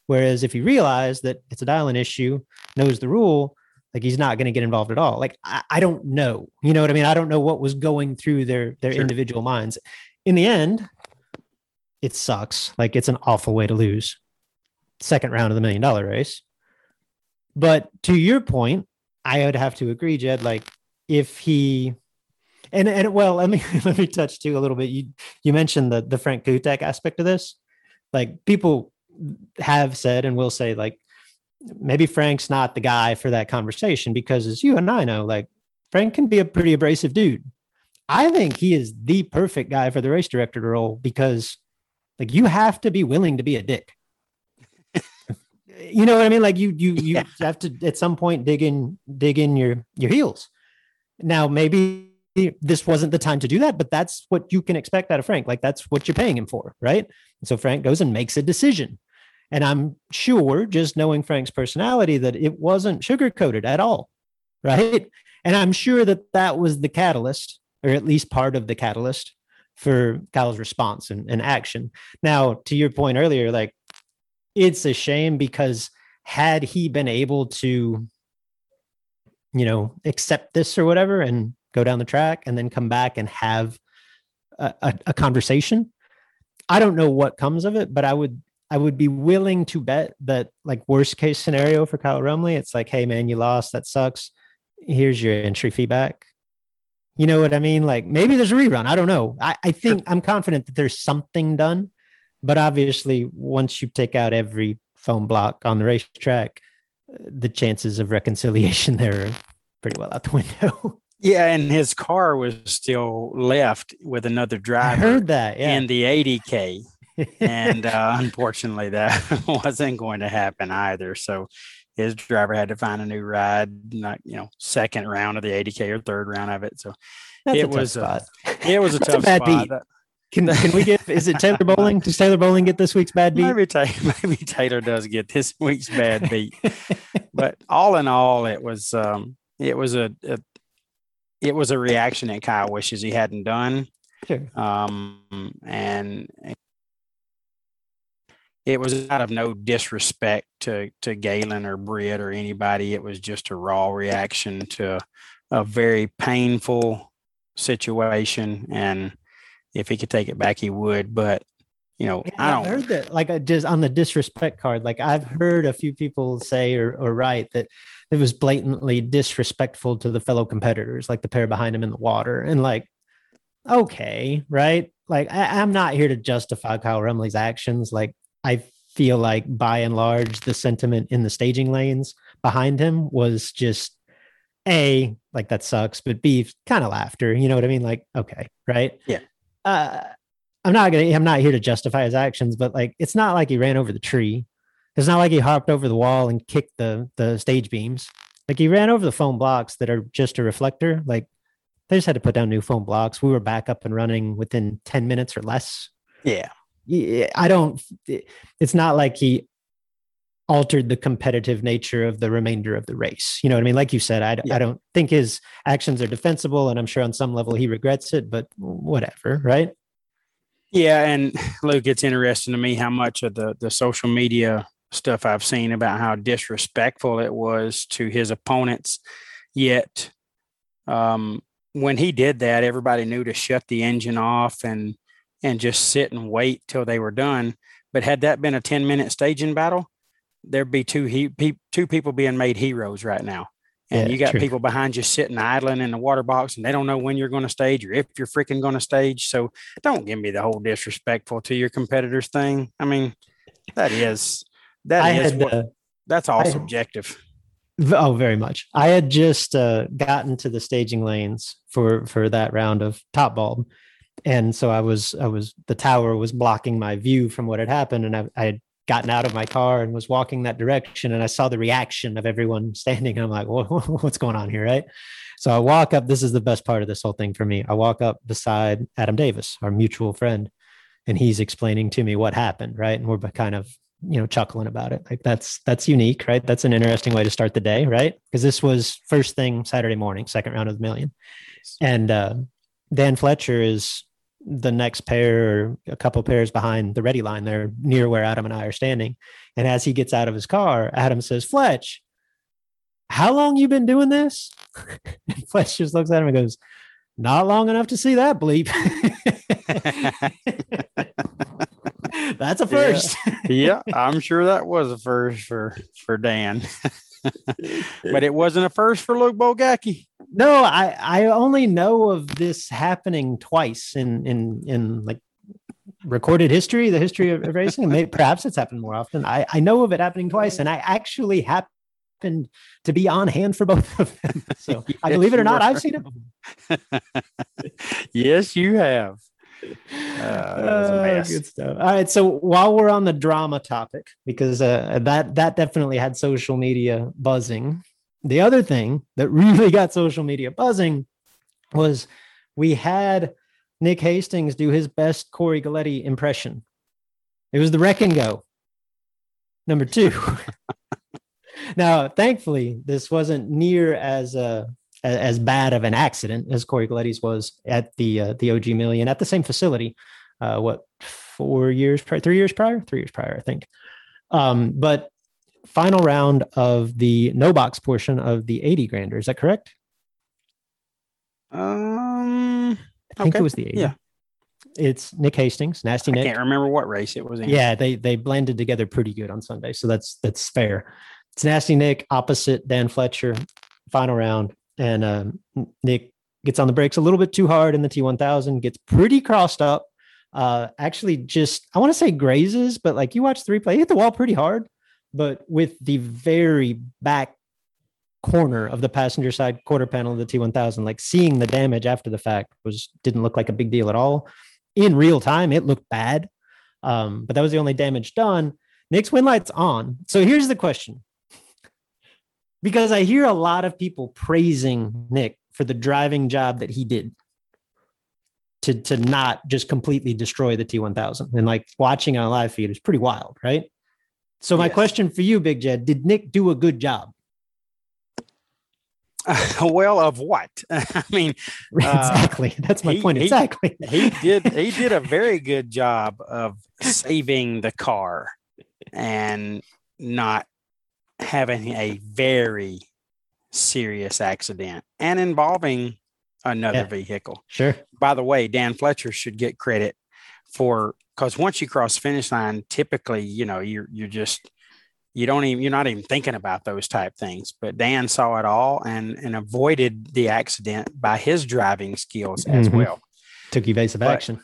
Whereas if he realize that it's a dial-in issue, knows the rule, like he's not going to get involved at all. Like I, I, don't know, you know what I mean? I don't know what was going through their their sure. individual minds. In the end, it sucks. Like it's an awful way to lose. Second round of the million dollar race. But to your point, I would have to agree, Jed. Like if he and and well, let me let me touch too a little bit. You you mentioned the the Frank Kutek aspect of this. Like people have said and will say like maybe Frank's not the guy for that conversation because as you and I know, like Frank can be a pretty abrasive dude. I think he is the perfect guy for the race director role because like you have to be willing to be a dick. You know what I mean? Like you you you yeah. have to at some point dig in dig in your your heels. Now maybe this wasn't the time to do that, but that's what you can expect out of Frank. Like that's what you're paying him for, right? And so Frank goes and makes a decision. And I'm sure, just knowing Frank's personality, that it wasn't sugar coated at all, right? And I'm sure that that was the catalyst, or at least part of the catalyst for Kyle's response and, and action. Now, to your point earlier, like it's a shame because had he been able to, you know, accept this or whatever and go down the track and then come back and have a, a, a conversation, I don't know what comes of it, but I would I would be willing to bet that like worst case scenario for Kyle Rumley, it's like, hey man, you lost, that sucks. Here's your entry feedback. You know what I mean? Like maybe there's a rerun. I don't know. I, I think I'm confident that there's something done, but obviously once you take out every foam block on the racetrack, the chances of reconciliation there are pretty well out the window. Yeah, and his car was still left with another driver. I heard that. Yeah. In the 80k, and uh, unfortunately, that wasn't going to happen either. So his driver had to find a new ride, not you know second round of the 80k or third round of it. So That's it a was a, it was a tough a spot. Beat. Can, can we get is it Taylor Bowling? Does Taylor Bowling get this week's bad beat? Maybe, maybe Taylor does get this week's bad beat. but all in all, it was um, it was a, a it was a reaction that Kyle wishes he hadn't done. Sure. Um, and it was out of no disrespect to to Galen or Britt or anybody. It was just a raw reaction to a very painful situation, and if he could take it back, he would. But you know, yeah, I don't I've heard that like uh, just on the disrespect card. Like I've heard a few people say or, or write that it was blatantly disrespectful to the fellow competitors, like the pair behind him in the water, and like okay, right? Like I, am not here to justify Kyle Rumley's actions. Like I feel like by and large, the sentiment in the staging lanes behind him was just a like that sucks, but b kind of laughter. You know what I mean? Like okay, right? Yeah. Uh, I'm not gonna. I'm not here to justify his actions, but like it's not like he ran over the tree. It's not like he hopped over the wall and kicked the the stage beams. Like he ran over the foam blocks that are just a reflector. Like they just had to put down new foam blocks. We were back up and running within 10 minutes or less. Yeah. I don't, it's not like he altered the competitive nature of the remainder of the race. You know what I mean? Like you said, I, yeah. I don't think his actions are defensible, and I'm sure on some level he regrets it, but whatever, right? Yeah. And Luke, it's interesting to me how much of the, the social media stuff I've seen about how disrespectful it was to his opponents. Yet, um, when he did that, everybody knew to shut the engine off and and just sit and wait till they were done. But had that been a 10 minute staging battle, there'd be two he, pe- two people being made heroes right now. And yeah, you got true. people behind you sitting idling in the water box and they don't know when you're going to stage or if you're freaking going to stage. So don't give me the whole disrespectful to your competitors thing. I mean, that is that I is had, what, uh, that's all I, subjective. Oh, very much. I had just uh, gotten to the staging lanes for for that round of top bulb, and so I was I was the tower was blocking my view from what had happened, and I, I had gotten out of my car and was walking that direction, and I saw the reaction of everyone standing. And I'm like, what's going on here, right? So I walk up. This is the best part of this whole thing for me. I walk up beside Adam Davis, our mutual friend, and he's explaining to me what happened, right? And we're kind of you know chuckling about it like that's that's unique right that's an interesting way to start the day right because this was first thing saturday morning second round of the million and uh, dan fletcher is the next pair or a couple pairs behind the ready line there near where adam and i are standing and as he gets out of his car adam says fletch how long you been doing this and fletch just looks at him and goes not long enough to see that bleep That's a first. Yeah. yeah, I'm sure that was a first for for Dan. but it wasn't a first for Luke Bogacki. No, I I only know of this happening twice in in in like recorded history, the history of, racing. Maybe, perhaps it's happened more often. I I know of it happening twice, and I actually happened to be on hand for both of them. So yes, I believe it or not, I've seen it. yes, you have. Uh, uh, good stuff. All right, so while we're on the drama topic, because uh, that that definitely had social media buzzing. The other thing that really got social media buzzing was we had Nick Hastings do his best Corey Galetti impression. It was the wreck and go. Number two. now, thankfully, this wasn't near as uh, as bad of an accident as Corey Galetti's was at the uh, the OG Million at the same facility. Uh, what four years prior, three years prior, three years prior, I think. Um, but final round of the no box portion of the 80 grander. Is that correct? Um, I think okay. it was the 80. Yeah. It's Nick Hastings, Nasty Nick. I can't remember what race it was in. Yeah, they they blended together pretty good on Sunday, so that's that's fair. It's Nasty Nick opposite Dan Fletcher, final round, and um, Nick gets on the brakes a little bit too hard in the T1000, gets pretty crossed up. Uh, actually, just I want to say grazes, but like you watch three play, he hit the wall pretty hard, but with the very back corner of the passenger side quarter panel of the T1000, like seeing the damage after the fact was didn't look like a big deal at all. In real time, it looked bad, um, but that was the only damage done. Nick's wind light's on. So here's the question. Because I hear a lot of people praising Nick for the driving job that he did to, to not just completely destroy the T1000. And like watching on a live feed is pretty wild, right? So my Yes. question for you, Big Jed, did Nick do a good job? well, of what? I mean, exactly. Uh, That's my he- point. he- exactly. he did he did a very good job of saving the car and not having a very serious accident and involving another Yeah. vehicle. Sure. By the way, Dan Fletcher should get credit for because once you cross finish line, typically, you know, you're you're just you don't even you're not even thinking about those type things. But Dan saw it all and and avoided the accident by his driving skills as Mhm. well Took evasive But- action.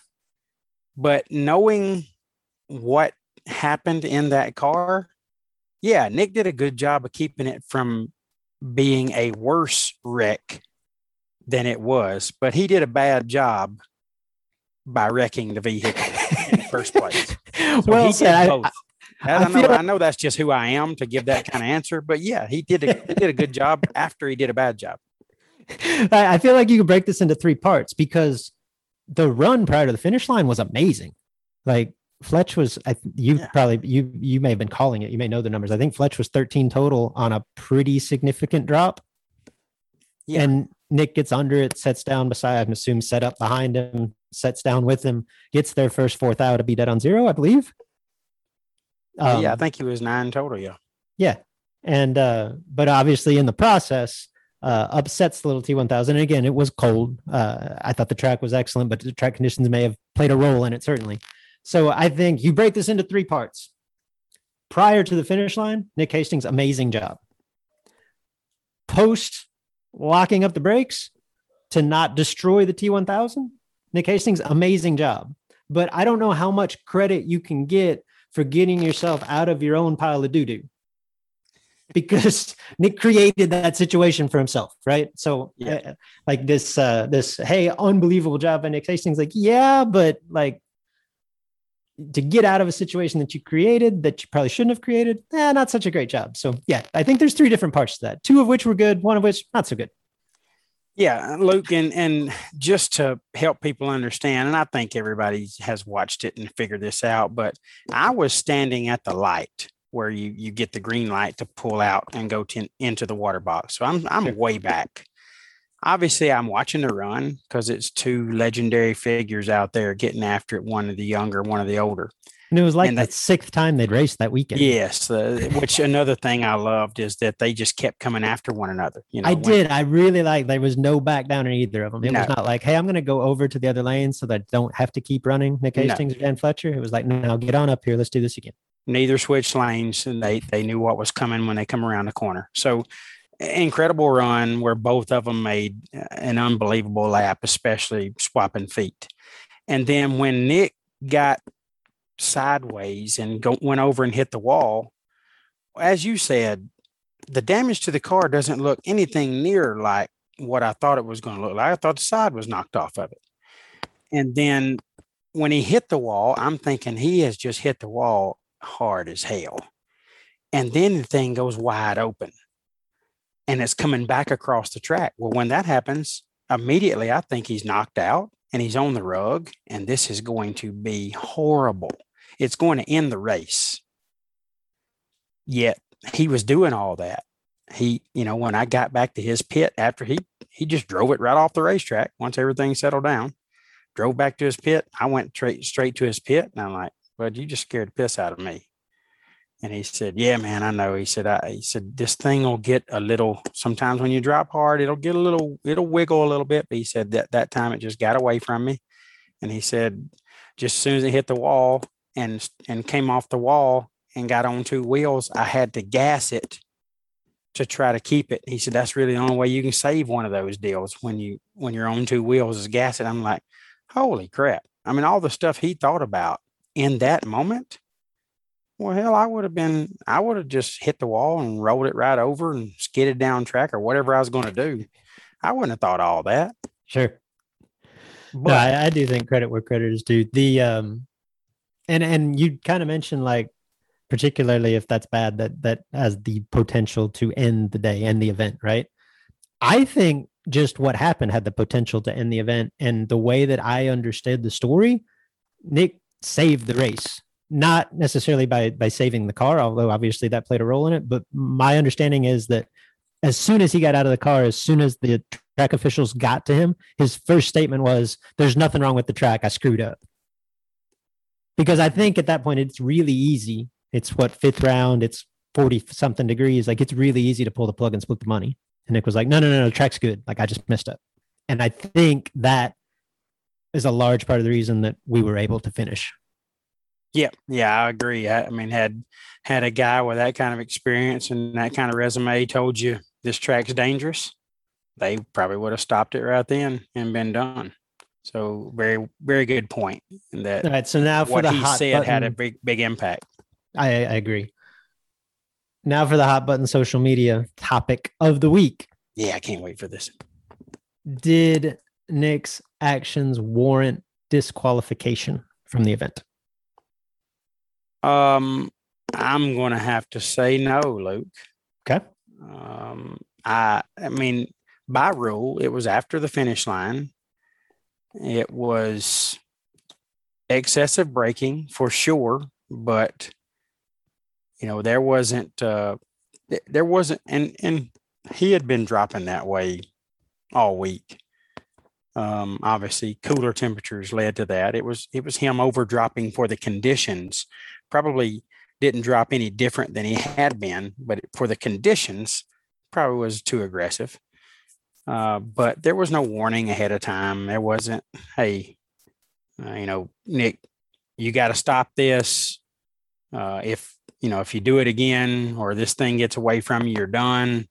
but knowing what happened in that car, yeah, Nick did a good job of keeping it from being a worse wreck than it was, but he did a bad job by wrecking the vehicle first place. So well he said. I- both. I- I know, I know that's just who I am to give that kind of answer, but yeah, he did a, he did a good job after he did a bad job. I I feel like you could break this into three parts because the run prior to the finish line was amazing. Like Fletch was, I you Yeah. probably you you may have been calling it. You may know the numbers. I think Fletch was 13 total on a pretty significant drop. Yeah. And Nick gets under it, sets down beside, I assume set up behind him, sets down with him, gets their first fourth out to be dead on zero, I believe. yeah, I Um, think he was nine total. Yeah. yeah. And uh, but obviously in the process, uh, upsets the little T1000. And again, it was cold. Uh, I thought the track was excellent, but the track conditions may have played a role in it, certainly. So I think you break this into three parts. Prior to the finish line, Nick Hastings, amazing job. Post locking up the brakes to not destroy the T1000, Nick Hastings, amazing job. But I don't know how much credit you can get for getting yourself out of your own pile of doo doo because Nick created that situation for himself, right? So, Yeah. uh, like this, uh, this hey, unbelievable job by Nick Hastings. Like, yeah, but like to get out of a situation that you created that you probably shouldn't have created, eh, not such a great job. So, yeah, I think there's three different parts to that. Two of which were good, one of which not so good. Yeah, Luke, and and just to help people understand, and I think everybody has watched it and figured this out, but I was standing at the light where you you get the green light to pull out and go to, into the water box. So I'm I'm way back. Obviously, I'm watching the run because it's two legendary figures out there getting after it. One of the younger, one of the older. And it was like And the that- sixth time they'd raced that weekend. Yes, uh, which another thing I loved is that they just kept coming after one another. You know, I when- did. I really like. There was no back down in either of them. It was not like, "Hey, I'm going to go over to the other lane so that I don't have to keep running." Nick No. Or Dan Fletcher. It was like, "Now get on up here. Let's do this again." neither switched lanes and they they knew what was coming when they come around the corner so incredible run where both of them made uh, an unbelievable lap especially swapping feet. And then when nick got sideways and go, went over and hit the wall as you said the damage to the car doesn't look anything near like what i thought it was going to look like. I thought the side was knocked off of it. And then when he hit the wall, I'm thinking he has just hit the wall hard as hell. And then the thing goes wide open and it's coming back across the track. Well, when that happens, immediately I think he's knocked out and he's on the rug, and this is going to be horrible. It's going to end the race. Yet he was doing all that. He, you know, when I got back to his pit after he he just drove it right off the racetrack once everything settled down drove back to his pit. I went straight straight to his pit, and I'm like, "Well, you just scared the piss out of me." And he said, "Yeah, man, I know." He said, "I," he said, "This thing will get a little. Sometimes when you drop hard, it'll get a little, it'll wiggle a little bit." But he said that that time it just got away from me, and he said, just as soon as it hit the wall and and came off the wall and got on two wheels, I had to gas it to try to keep it. He said, "That's really the only way you can save one of those deals when you when you're on two wheels is gas it." I'm like, "Holy crap!" I mean, all the stuff he thought about in that moment well, hell, I would have been, I would have just hit the wall and rolled it right over and skidded down track or whatever I was going to do. I wouldn't have thought all that. Sure. But no, I, I do think credit where credit is due. The, um, and, and you kind of mentioned like, particularly if that's bad, that, that has the potential to end the day, end the event, right? I think just what happened had the potential to end the event. And the way that I understood the story, Nick saved the race not necessarily by by saving the car, although obviously that played a role in it. But my understanding is that as soon as he got out of the car, as soon as the track officials got to him, his first statement was, "There's nothing wrong with the track. I screwed up." Because I think at that point it's really easy. It's what fifth round. It's forty something degrees. Like it's really easy to pull the plug and split the money. And Nick was like, "No, no, no, no. The track's good. Like I just messed up." And I think that is a large part of the reason that we were able to finish yeah, yeah, I agree. I, I, mean, had had a guy with that kind of experience and that kind of resume told you this track's dangerous, they probably would have stopped it right then and been done. So very, very good point. And that All right. So now for what the he hot said button, had a big, big impact. I, I agree. Now for the hot button social media topic of the week. Yeah, I can't wait for this. Did Nick's actions warrant disqualification from the event? Um, I'm going to have to say no, Luke. Okay. Um, I, I mean, by rule, it was after the finish line. It was excessive braking for sure, but you know there wasn't uh, there wasn't and and he had been dropping that way all week. Um, obviously, cooler temperatures led to that. It was it was him over dropping for the conditions probably didn't drop any different than he had been, but for the conditions, probably was too aggressive. Uh, but there was no warning ahead of time. There wasn't, hey, uh, you know, Nick, you got to stop this. Uh, if you know, if you do it again or this thing gets away from you, you're done.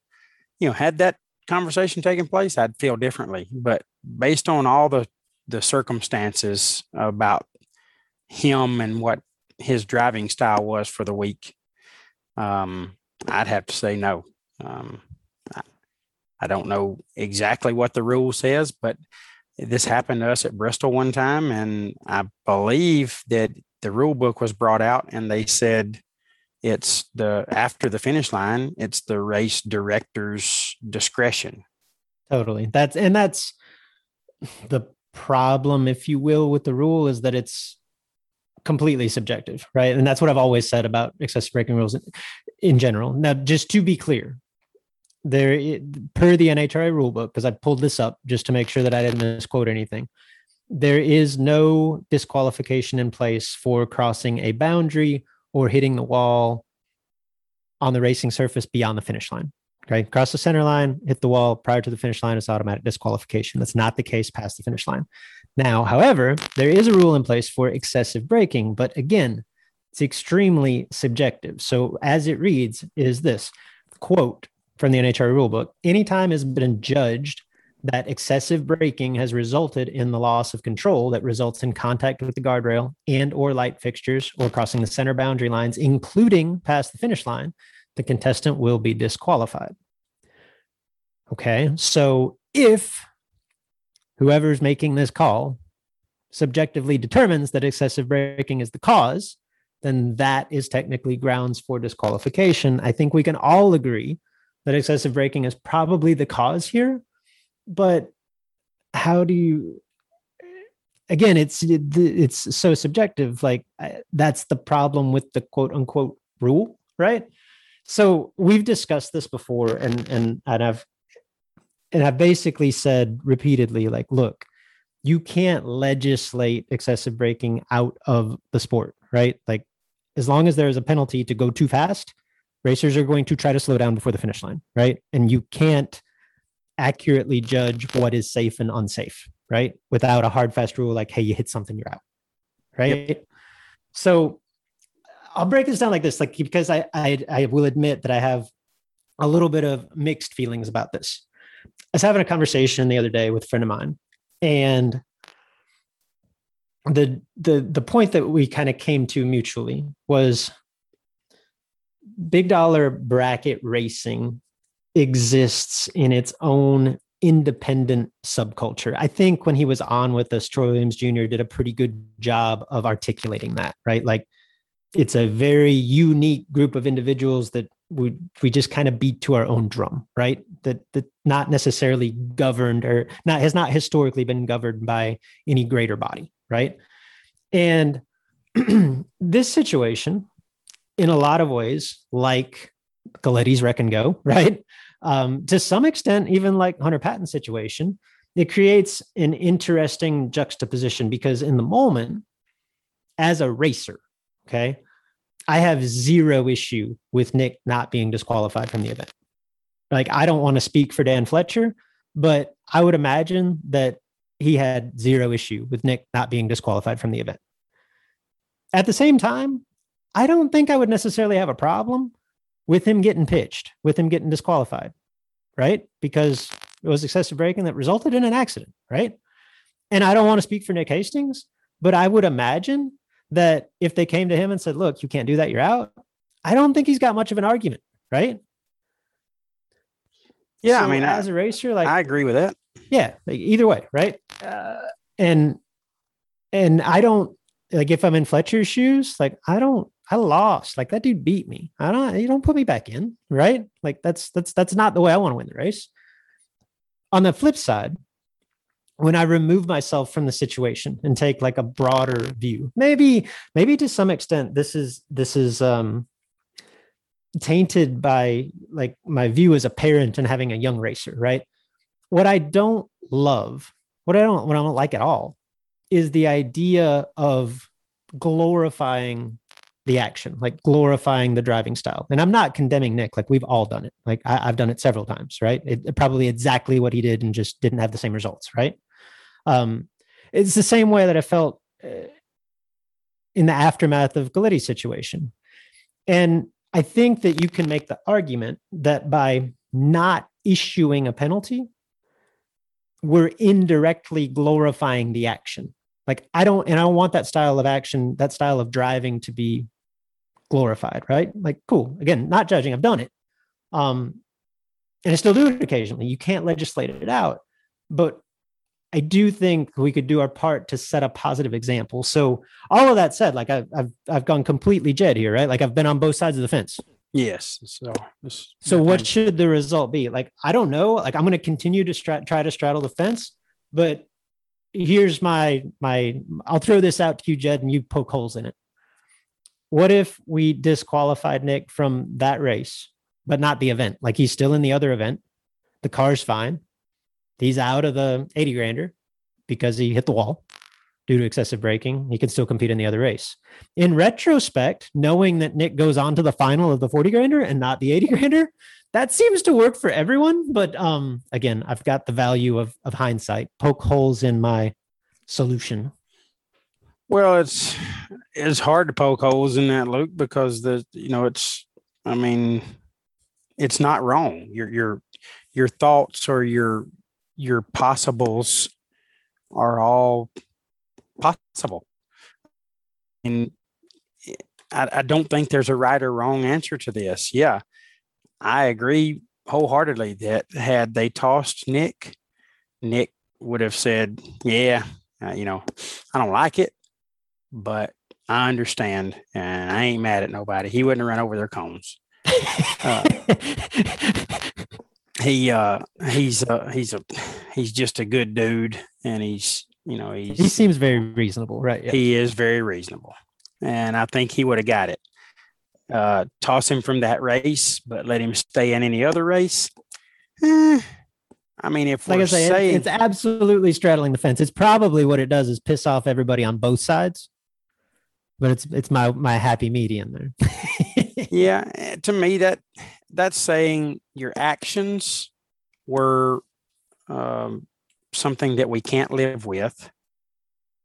You know, had that conversation taken place, I'd feel differently. But based on all the the circumstances about him and what his driving style was for the week, um, I'd have to say no. Um, I, I don't know exactly what the rule says, but this happened to us at Bristol one time, and I believe that the rule book was brought out, and they said it's the after the finish line, it's the race director's discretion. Totally. That's and that's the problem, if you will, with the rule is that it's completely subjective, right? And that's what I've always said about excessive braking rules in, general. Now, just to be clear, there per the NHRA rulebook, because I pulled this up just to make sure that I didn't misquote anything. There is no disqualification in place for crossing a boundary or hitting the wall on the racing surface beyond the finish line. Okay, cross the center line, hit the wall prior to the finish line, it's automatic disqualification. That's not the case past the finish line. Now, however, there is a rule in place for excessive braking, but again, it's extremely subjective. So, as it reads, is this quote from the NHRA rulebook anytime has been judged that excessive braking has resulted in the loss of control that results in contact with the guardrail and or light fixtures or crossing the center boundary lines including past the finish line the contestant will be disqualified okay so if whoever's making this call subjectively determines that excessive braking is the cause, then that is technically grounds for disqualification. I think we can all agree that excessive braking is probably the cause here, but how do you again it's it's so subjective like that's the problem with the quote unquote rule right so we've discussed this before and and and i've and I've basically said repeatedly, like, look, you can't legislate excessive braking out of the sport, right? Like, as long as there is a penalty to go too fast, racers are going to try to slow down before the finish line, right? And you can't accurately judge what is safe and unsafe, right? Without a hard fast rule like, hey, you hit something, you're out, right? Yep. So I'll break this down like this, like because I, I I will admit that I have a little bit of mixed feelings about this. I was having a conversation the other day with a friend of mine, and the the the point that we kind of came to mutually was big dollar bracket racing exists in its own independent subculture. I think when he was on with us, Troy Williams Jr. did a pretty good job of articulating that, right? Like it's a very unique group of individuals that we we just kind of beat to our own drum, right? That that not necessarily governed or not has not historically been governed by any greater body, right? And this situation, in a lot of ways, like Galetti's Wreck and Go, right? Um, to some extent, even like Hunter Patton's situation, it creates an interesting juxtaposition because in the moment, as a racer, okay, I have zero issue with Nick not being disqualified from the event. Like, I don't want to speak for Dan Fletcher, but I would imagine that he had zero issue with Nick not being disqualified from the event. At the same time, I don't think I would necessarily have a problem with him getting pitched, with him getting disqualified, right? Because it was excessive braking that resulted in an accident, right? And I don't want to speak for Nick Hastings, but I would imagine that if they came to him and said, look, you can't do that, you're out, I don't think he's got much of an argument, right? Yeah, so I mean, as a racer, like I agree with that. Yeah, like either way, right? Uh, and and I don't like if I'm in Fletcher's shoes, like I don't, I lost. Like that dude beat me. I don't, you don't put me back in, right? Like that's that's that's not the way I want to win the race. On the flip side, when I remove myself from the situation and take like a broader view, maybe, maybe to some extent, this is this is um tainted by like my view as a parent and having a young racer, right? What I don't love, what I don't, what I don't like at all is the idea of glorifying the action, like glorifying the driving style. And I'm not condemning Nick, like we've all done it. Like I, have done it several times, right? It, probably exactly what he did and just didn't have the same results, right? Um, it's the same way that I felt uh, in the aftermath of Galetti's situation. And I think that you can make the argument that by not issuing a penalty, we're indirectly glorifying the action. Like I don't, and I don't want that style of action, that style of driving to be glorified, right? Like, cool. Again, not judging. I've done it. Um, and I still do it occasionally. You can't legislate it out, but I do think we could do our part to set a positive example. So all of that said, like I've I've I've gone completely Jed here, right? Like I've been on both sides of the fence. Yes. So so what should the result be? Like I don't know. Like I'm going to continue to stra- try to straddle the fence, but here's my my I'll throw this out to you, Jed, and you poke holes in it. What if we disqualified Nick from that race, but not the event? Like he's still in the other event. The car's fine. He's out of the 80 grander because he hit the wall due to excessive braking. He can still compete in the other race. In retrospect, knowing that Nick goes on to the final of the 40 grander and not the 80 grander, that seems to work for everyone. But um, again, I've got the value of of hindsight. Poke holes in my solution. Well, it's it's hard to poke holes in that, Luke, because the you know it's I mean it's not wrong. Your your your thoughts or your your possibles are all possible. And I, I don't think there's a right or wrong answer to this. Yeah, I agree wholeheartedly that had they tossed Nick, Nick would have said, "Yeah, uh, you know, I don't like it, but I understand, and I ain't mad at nobody." He wouldn't have run over their cones. Uh, he uh, he's uh, he's a he's just a good dude, and he's you know he's he seems very reasonable, right? Yeah. He is very reasonable, and I think he would have got it uh, toss him from that race, but let him stay in any other race. Eh, I mean, if like I say, saying, it's absolutely straddling the fence. It's probably what it does is piss off everybody on both sides. but it's it's my my happy medium there. yeah, eh, to me that that's saying your actions were um, something that we can't live with,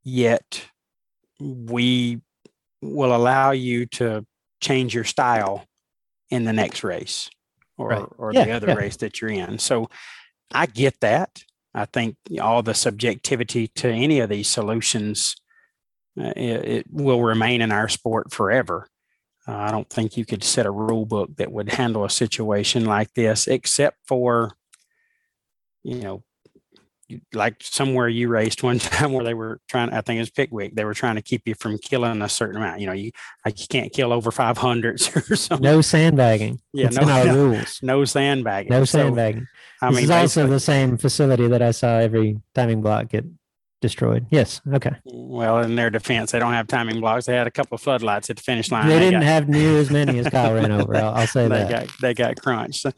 yet we will allow you to change your style in the next race or, right. or yeah, the other yeah. race that you're in. So I get that. I think all the subjectivity to any of these solutions, uh, it, it, will remain in our sport forever. Uh, I don't think you could set a rule book that would handle a situation like this, except for, you know, like somewhere you raced one time where they were trying i think it was pickwick they were trying to keep you from killing a certain amount you know you like you can't kill over 500s or something. No sandbagging. Yeah it's no, no rules. no sandbagging. No sandbagging. So, I this mean, is also the same facility that i saw every timing block get destroyed. Yes. Okay. Well, in their defense, they don't have timing blocks. They had a couple of floodlights at the finish line. They, they didn't got, have near as many as Kyle ran over. I'll, I'll say they that. Got, they got crunched. So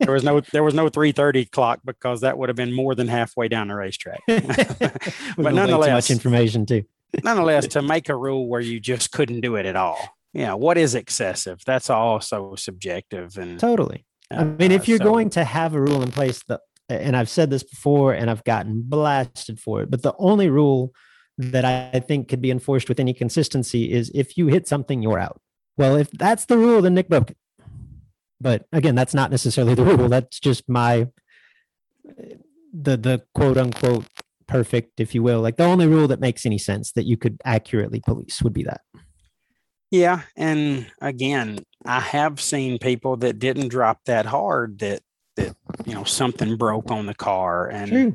there was no there was no 330 clock because that would have been more than halfway down the racetrack. but nonetheless, much information too. nonetheless, to make a rule where you just couldn't do it at all. Yeah, what is excessive? That's also subjective and totally. I mean, if you're uh, so, going to have a rule in place, the and I've said this before and I've gotten blasted for it, but the only rule that I think could be enforced with any consistency is if you hit something, you're out. Well, if that's the rule, then Nick broke it. But again, that's not necessarily the rule. That's just my uh, the the quote unquote perfect, if you will. Like the only rule that makes any sense that you could accurately police would be that. Yeah, and again, I have seen people that didn't drop that hard that that you know something broke on the car and True.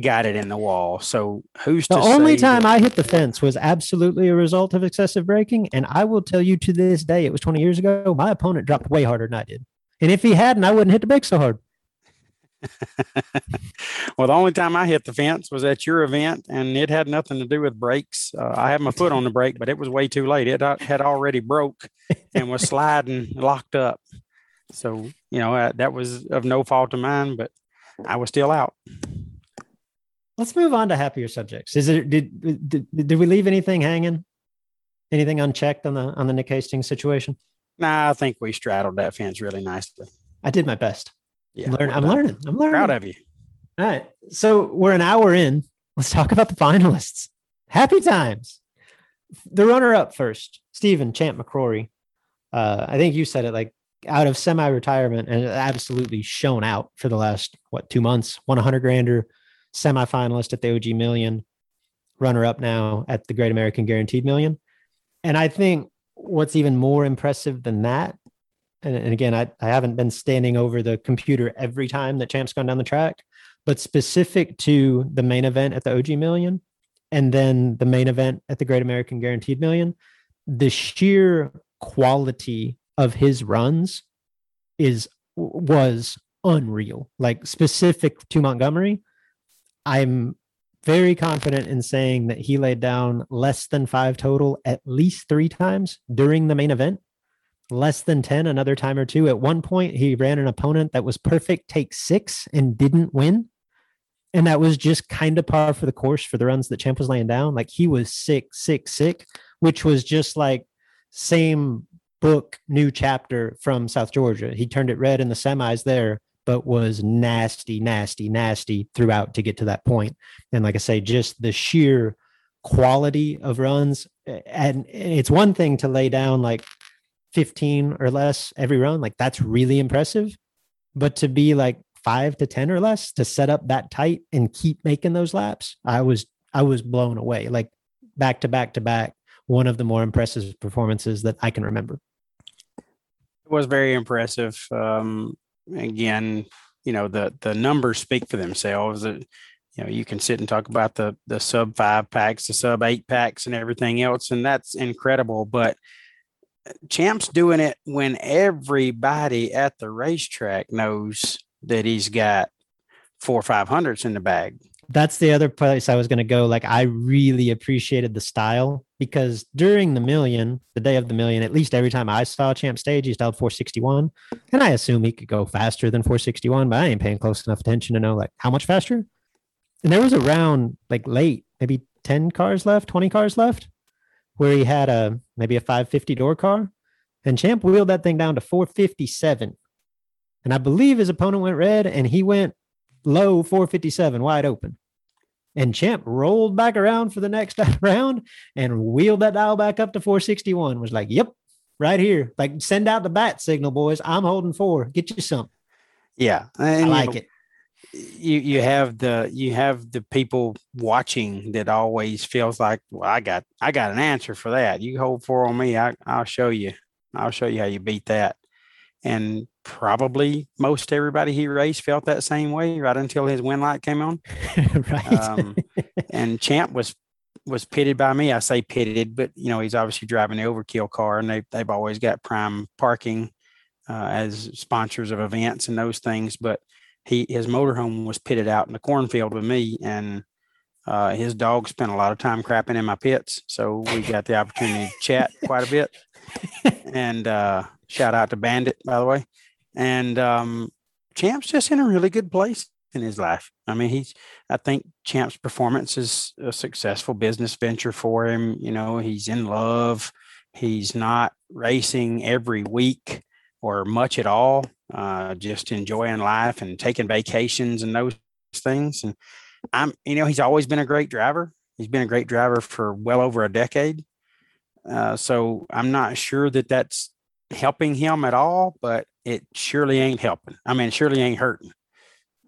got it in the wall. So who's the only time that- I hit the fence was absolutely a result of excessive braking, and I will tell you to this day, it was 20 years ago. My opponent dropped way harder than I did, and if he hadn't, I wouldn't hit the brake so hard. well, the only time I hit the fence was at your event, and it had nothing to do with brakes. Uh, I had my foot on the brake, but it was way too late. It had already broke and was sliding, locked up. So, you know, uh, that was of no fault of mine, but I was still out. Let's move on to happier subjects. Is it did did, did we leave anything hanging? Anything unchecked on the on the Nick Hastings situation? Nah, I think we straddled that fence really nicely. I did my best. Yeah, Learn, I'm learning. I'm learning. Proud of you. All right. So we're an hour in. Let's talk about the finalists. Happy times. The runner up first, Stephen Champ McCrory. Uh, I think you said it like out of semi-retirement and absolutely shown out for the last what two months. Won a hundred grander, semi-finalist at the OG Million, runner-up now at the Great American Guaranteed Million. And I think what's even more impressive than that, and, and again, I, I haven't been standing over the computer every time that Champ's gone down the track, but specific to the main event at the OG Million, and then the main event at the Great American Guaranteed Million, the sheer quality of his runs is was unreal. Like specific to Montgomery, I'm very confident in saying that he laid down less than five total at least three times during the main event, less than 10 another time or two. At one point, he ran an opponent that was perfect take six and didn't win. And that was just kind of par for the course for the runs that Champ was laying down. Like he was sick, sick, sick, which was just like same book new chapter from South Georgia. He turned it red in the semis there, but was nasty, nasty, nasty throughout to get to that point. And like I say, just the sheer quality of runs. And it's one thing to lay down like 15 or less every run, like that's really impressive. But to be like five to 10 or less to set up that tight and keep making those laps, I was I was blown away. Like back to back to back, one of the more impressive performances that I can remember. Was very impressive. Um, again, you know the the numbers speak for themselves. you know, you can sit and talk about the the sub five packs, the sub eight packs, and everything else, and that's incredible. But Champ's doing it when everybody at the racetrack knows that he's got four or five hundreds in the bag that's the other place I was going to go. Like, I really appreciated the style because during the million, the day of the million, at least every time I saw Champ stage, he styled 461. And I assume he could go faster than 461, but I ain't paying close enough attention to know like how much faster. And there was a round like late, maybe 10 cars left, 20 cars left, where he had a maybe a 550 door car, and Champ wheeled that thing down to 457. And I believe his opponent went red and he went low 457 wide open. And Champ rolled back around for the next round and wheeled that dial back up to 461. Was like, yep, right here. Like, send out the bat signal, boys. I'm holding four. Get you some. Yeah. And, I like know, it. You you have the you have the people watching that always feels like, well, I got I got an answer for that. You hold four on me, I, I'll show you. I'll show you how you beat that. And probably most everybody he raced felt that same way right until his win light came on. right. Um, and Champ was was pitted by me. I say pitted, but you know he's obviously driving the overkill car, and they they've always got prime parking uh, as sponsors of events and those things. But he his motorhome was pitted out in the cornfield with me, and uh, his dog spent a lot of time crapping in my pits, so we got the opportunity to chat quite a bit. and uh, shout out to Bandit, by the way. And um, Champ's just in a really good place in his life. I mean, he's, I think Champ's performance is a successful business venture for him. You know, he's in love. He's not racing every week or much at all, uh, just enjoying life and taking vacations and those things. And I'm, you know, he's always been a great driver. He's been a great driver for well over a decade. Uh, so I'm not sure that that's helping him at all, but it surely ain't helping. I mean, surely ain't hurting.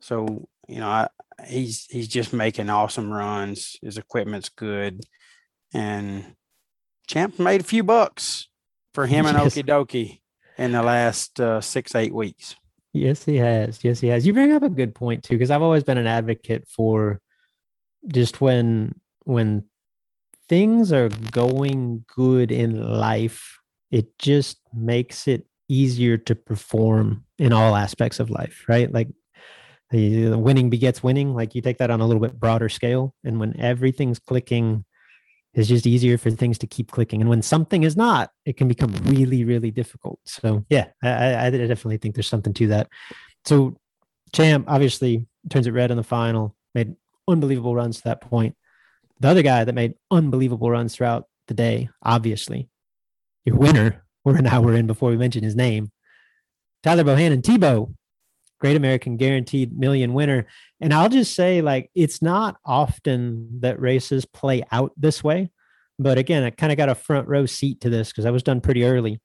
So you know, I, he's he's just making awesome runs. His equipment's good, and Champ made a few bucks for him and yes. Okie Dokie in the last uh, six eight weeks. Yes, he has. Yes, he has. You bring up a good point too, because I've always been an advocate for just when when things are going good in life, it just makes it easier to perform in all aspects of life, right? Like the, winning begets winning. Like you take that on a little bit broader scale. And when everything's clicking, it's just easier for things to keep clicking. And when something is not, it can become really, really difficult. So yeah, I, I definitely think there's something to that. So Champ obviously turns it red in the final, made unbelievable runs to that point. The other guy that made unbelievable runs throughout the day, obviously, your winner, we're an hour in before we mention his name, Tyler Bohannon, Tebow, Great American Guaranteed Million winner. And I'll just say, like, it's not often that races play out this way. But again, I kind of got a front row seat to this because I was done pretty early.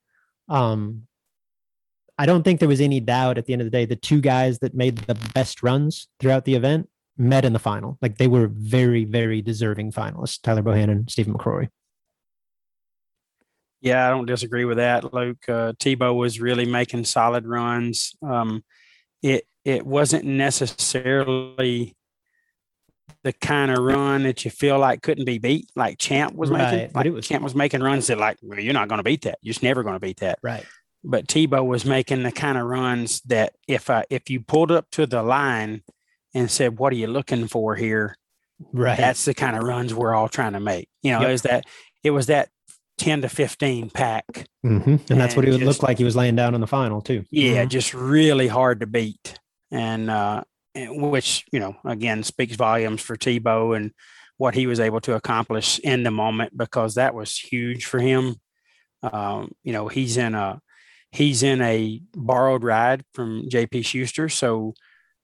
Um, I don't think there was any doubt at the end of the day. The two guys that made the best runs throughout the event met in the final. Like they were very, very deserving finalists, Tyler Bohannon, and Stephen McCrory. Yeah, I don't disagree with that, Luke. Uh, Tebow was really making solid runs. Um, it it wasn't necessarily the kind of run that you feel like couldn't be beat, like Champ was right. making. Like was, Champ was making runs that, like, well, you're not going to beat that. You're just never going to beat that. Right. But Tebow was making the kind of runs that if I, if you pulled up to the line and said, "What are you looking for here?" Right. That's the kind of runs we're all trying to make. You know, yep. is that it was that 10 to 15 pack. Mm-hmm. And, and, that's what he would just, look like he was laying down in the final, too. Yeah, mm-hmm. just really hard to beat. And, uh, which, you know, again, speaks volumes for Tebow and what he was able to accomplish in the moment because that was huge for him. Um, you know, he's in a, he's in a borrowed ride from JP Schuster. So,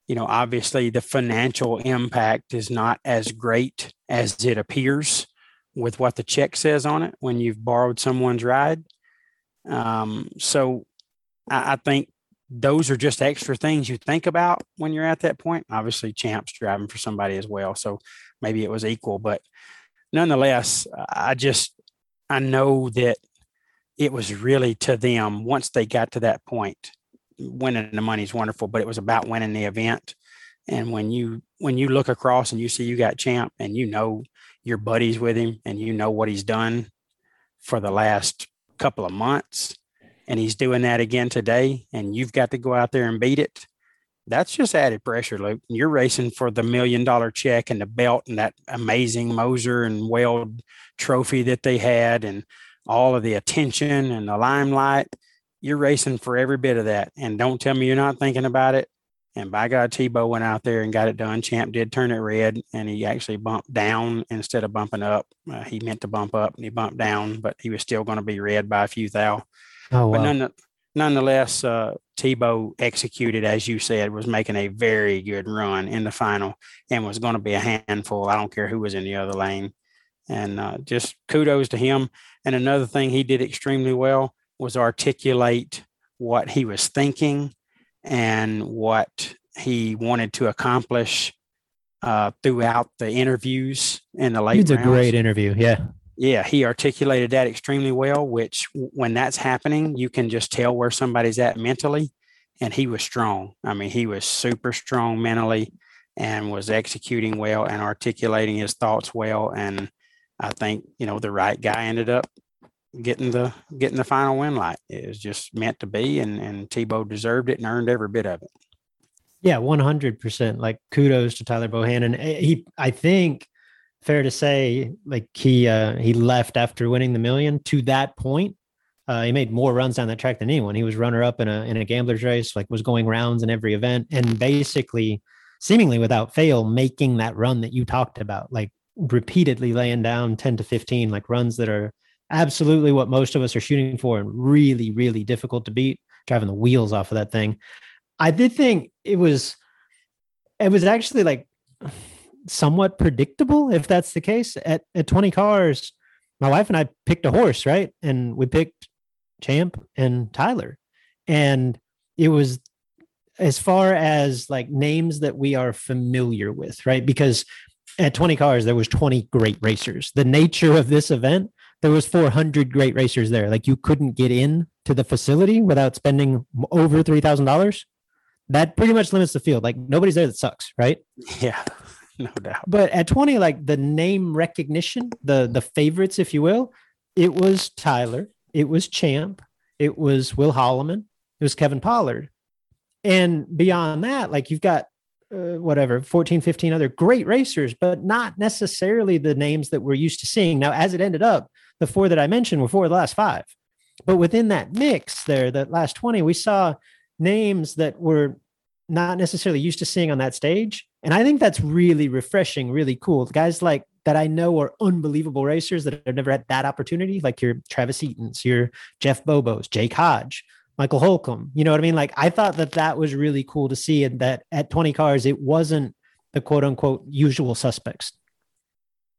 you know, obviously the financial impact is not as great as it appears with what the check says on it when you've borrowed someone's ride. Um, so I, I, think those are just extra things you think about when you're at that point. Obviously, Champ's driving for somebody as well, so maybe it was equal, but nonetheless, I just I know that it was really to them once they got to that point winning the money is wonderful, but it was about winning the event. And when you when you look across and you see you got champ and you know you're buddies with him and you know what he's done for the last couple of months and he's doing that again today and you've got to go out there and beat it that's just added pressure luke. You're racing for the million dollar check and the belt and that amazing moser and weld trophy that they had and all of the attention and the limelight. You're racing for every bit of that. And don't tell me you're not thinking about it And by God, Tebow went out there and got it done. Champ did turn it red, and he actually bumped down instead of bumping up. Uh, he meant to bump up, and he bumped down, but he was still going to be red by a few thou. Oh, wow. But none, nonetheless, uh, Tebow executed, as you said, was making a very good run in the final and was going to be a handful. I don't care who was in the other lane. And uh, just kudos to him. And another thing he did extremely well was articulate what he was thinking and what he wanted to accomplish uh, throughout the interviews in the late. It's a great interview. Yeah. Yeah, he articulated that extremely well, which when that's happening, you can just tell where somebody's at mentally. And he was strong. I mean, he was super strong mentally and was executing well and articulating his thoughts well. And I think, you know, the right guy ended up getting the getting the final win like it was just meant to be and and Tebow deserved it and earned every bit of it. Yeah, 100%. Like kudos to Tyler Bohannon. Eh, he I think fair to say like he uh he left after winning the million to that point uh, he made more runs down that track than anyone. He was runner up in a in a gambler's race, like was going rounds in every event, and basically, seemingly without fail, making that run that you talked about, like repeatedly laying down ten to fifteen, like runs that are absolutely what most of us are shooting for, and really, really difficult to beat, driving the wheels off of that thing. I did think it was, it was actually like somewhat predictable if that's the case. At at 20 cars, my wife and I picked a horse, right? And we picked Champ and Tyler. And it was as far as like names that we are familiar with, right? Because at 20 cars there was 20 great racers. The nature of this event, there was 400 great racers there. Like you couldn't get in to the facility without spending over $3,000. That pretty much limits the field. Like nobody's there that sucks, right? Yeah. no doubt. But at 20, like the name recognition, the the favorites, if you will, it was Tyler, it was Champ, it was Will Holloman, it was Kevin Pollard. And beyond that, like you've got uh, whatever 14 15 other great racers but not necessarily the names that we're used to seeing now as it ended up the four that i mentioned were four of the last five but within that mix there that last 20 we saw names that were not necessarily used to seeing on that stage and I think that's really refreshing, really cool. Guys like that I know are unbelievable racers that have never had that opportunity, like your Travis Eatons, your Jeff Bobos, Jake Hodge, Michael Holcomb. You know what I mean? Like I thought that that was really cool to see, and that at 20 cars, it wasn't the quote unquote usual suspects.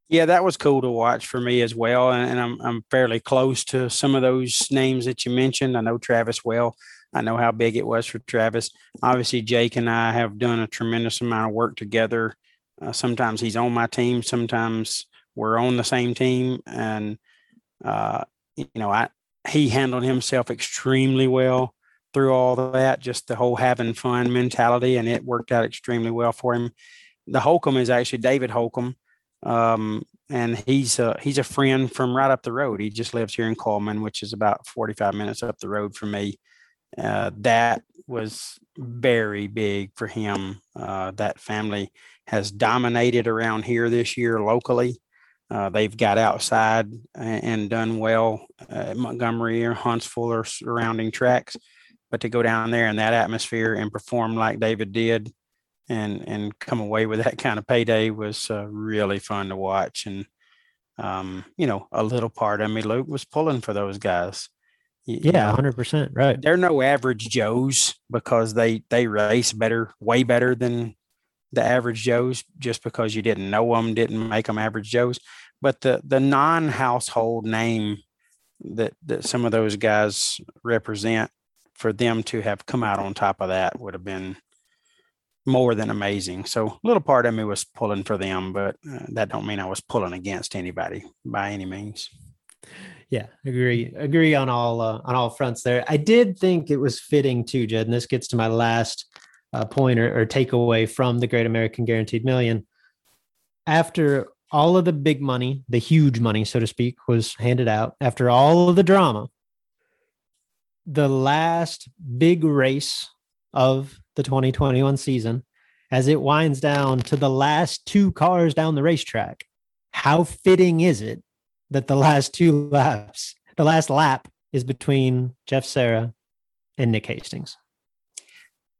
Yeah, that was cool to watch for me as well, and, and I'm I'm fairly close to some of those names that you mentioned. I know Travis well. I know how big it was for Travis. Obviously, Jake and I have done a tremendous amount of work together. Uh, sometimes he's on my team, sometimes we're on the same team, and uh, you know, I he handled himself extremely well through all that. Just the whole having fun mentality, and it worked out extremely well for him. The Holcomb is actually David Holcomb. Um, and he's a he's a friend from right up the road. He just lives here in Cullman, which is about 45 minutes up the road from me uh, that was very big for him. Uh, that family has dominated around here this year locally. Uh, they've got outside and done well at Montgomery or Huntsville or surrounding tracks. But to go down there in that atmosphere and perform like David did and and come away with that kind of payday was uh, really fun to watch. And, um, you know, a little part of me, Luke, was pulling for those guys. Yeah, hundred percent. Right. They're no average Joes because they they race better, way better than the average Joes. Just because you didn't know them didn't make them average Joes. But the the non household name that that some of those guys represent for them to have come out on top of that would have been more than amazing. So a little part of me was pulling for them, but uh, that don't mean I was pulling against anybody by any means. Yeah, agree. Agree on all uh, on all fronts there. I did think it was fitting too, Jed, and this gets to my last uh, point or, or takeaway from the Great American Guaranteed Million. After all of the big money, the huge money, so to speak, was handed out, after all of the drama, the last big race of the 2021 season, as it winds down to the last two cars down the racetrack, how fitting is it that the last two laps, the last lap is between Jeff Serra and Nick Hastings.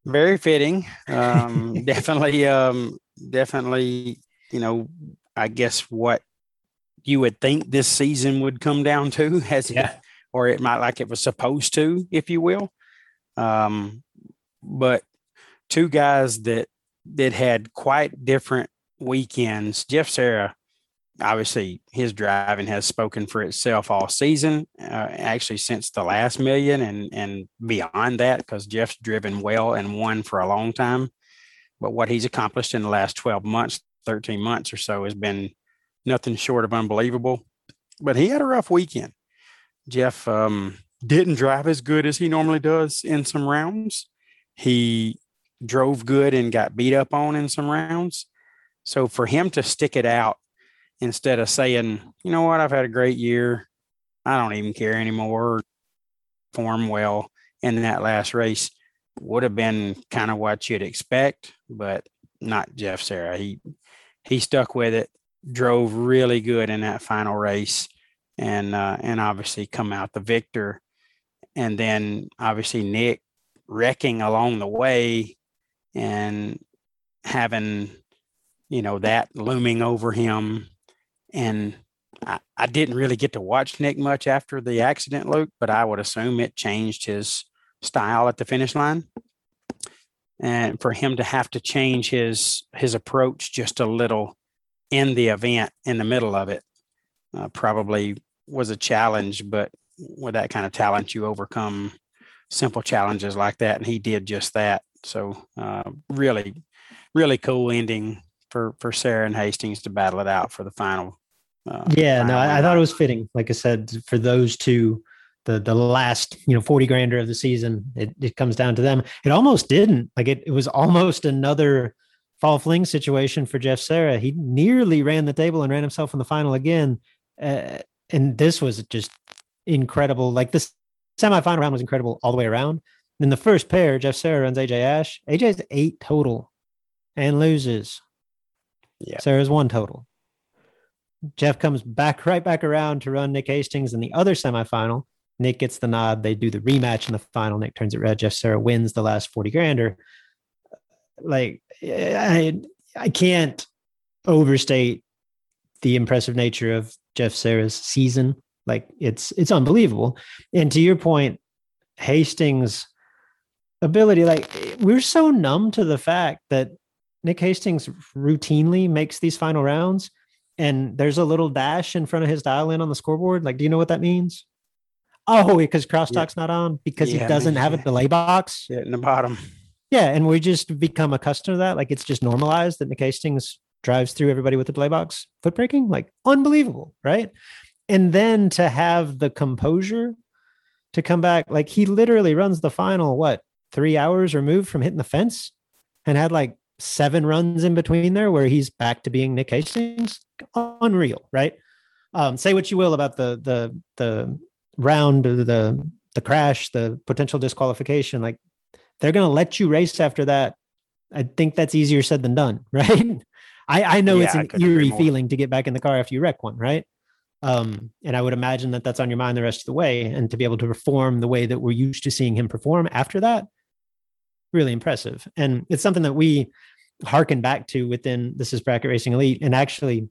Very fitting. Um, definitely, um, definitely, you know, I guess what you would think this season would come down to has yeah. it, or it might like it was supposed to, if you will. Um, but two guys that that had quite different weekends. Jeff Serra, obviously, his driving has spoken for itself all season. Uh, actually, since the last million and and beyond that, because Jeff's driven well and won for a long time. But what he's accomplished in the last twelve months, thirteen months or so, has been nothing short of unbelievable. But he had a rough weekend. Jeff um, didn't drive as good as he normally does in some rounds. He drove good and got beat up on in some rounds. So for him to stick it out instead of saying, you know what, I've had a great year. I don't even care anymore. Form well in that last race would have been kind of what you'd expect, but not Jeff Serra. He he stuck with it, drove really good in that final race, and uh, and obviously come out the victor. And then obviously Nick wrecking along the way and having you know that looming over him. And I, I, didn't really get to watch nick much after the accident luke but i would assume it changed his style at the finish line. And for him to have to change his his approach just a little in the event in the middle of it uh, probably was a challenge but with that kind of talent you overcome simple challenges like that? And he did just that so uh, really, really cool ending for for Serra and Hastings to battle it out for the final. Uh, yeah, final no, I, I, thought it was fitting. Like I said, for those two, the the last you know forty grander of the season, it, it comes down to them. It almost didn't. Like it, it was almost another fall fling situation for Jeff Serra. He nearly ran the table and ran himself in the final again. Uh, and this was just incredible. Like this semifinal round was incredible all the way around. In the first pair, Jeff Serra runs AJ Ash. AJ's eight total and loses. Yeah. Serra's one total. Jeff comes back right back around to run Nick Hastings in the other semifinal. Nick gets the nod. They do the rematch in the final. Nick turns it red. Jeff Serra wins the last 40 grander. Like I I can't overstate the impressive nature of Jeff Serra's season. Like it's it's unbelievable. And to your point, Hastings ability. Like we're so numb to the fact that Nick Hastings routinely makes these final rounds and there's a little dash in front of his dial in on the scoreboard. Like, do you know what that means? Oh, because crosstalk's yeah. not on because yeah, he doesn't have a delay box. Yeah, in the bottom. Yeah, and we just become accustomed to that. Like it's just normalized that Nick Hastings drives through everybody with the delay box foot braking. Like unbelievable, right? And then to have the composure to come back, like he literally runs the final, what, three hours removed from hitting the fence and had like seven runs in between there where he's back to being Nick Hastings. Unreal, right? Um, say what you will about the the the round, the the crash, the potential disqualification. Like they're gonna let you race after that. I think that's easier said than done, right? I, I know yeah, it's an eerie feeling to get back in the car after you wreck one, right? Um, and I would imagine that that's on your mind the rest of the way. And to be able to perform the way that we're used to seeing him perform after that, really impressive. And it's something that we harken back to within this is bracket racing elite. And actually,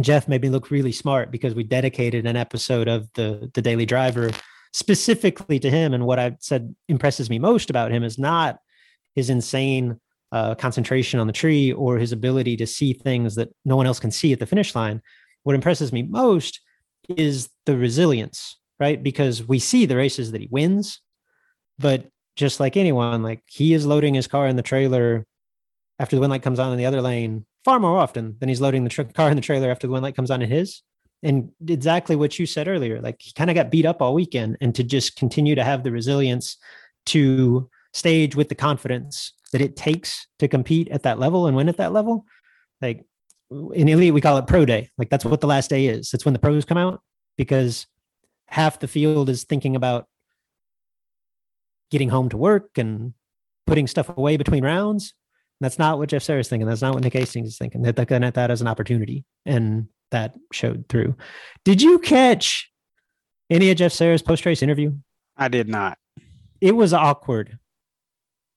Jeff made me look really smart because we dedicated an episode of the the Daily Driver specifically to him. And what I said impresses me most about him is not his insane uh, concentration on the tree or his ability to see things that no one else can see at the finish line. What impresses me most is the resilience, right? Because we see the races that he wins, but just like anyone, like he is loading his car in the trailer after the win light comes on in the other lane far more often than he's loading the tr- car in the trailer after the win light comes on in his. And exactly what you said earlier, like he kind of got beat up all weekend, and to just continue to have the resilience to stage with the confidence that it takes to compete at that level and win at that level. Like in elite, we call it pro day. Like that's what the last day is. It's when the pros come out because half the field is thinking about getting home to work and putting stuff away between rounds. That's not what Jeff Serra's thinking. That's not what Nick Hastings is thinking. They're looking at that as an opportunity, and that showed through. Did you catch any of Jeff Serra's post race interview? I did not. It was awkward.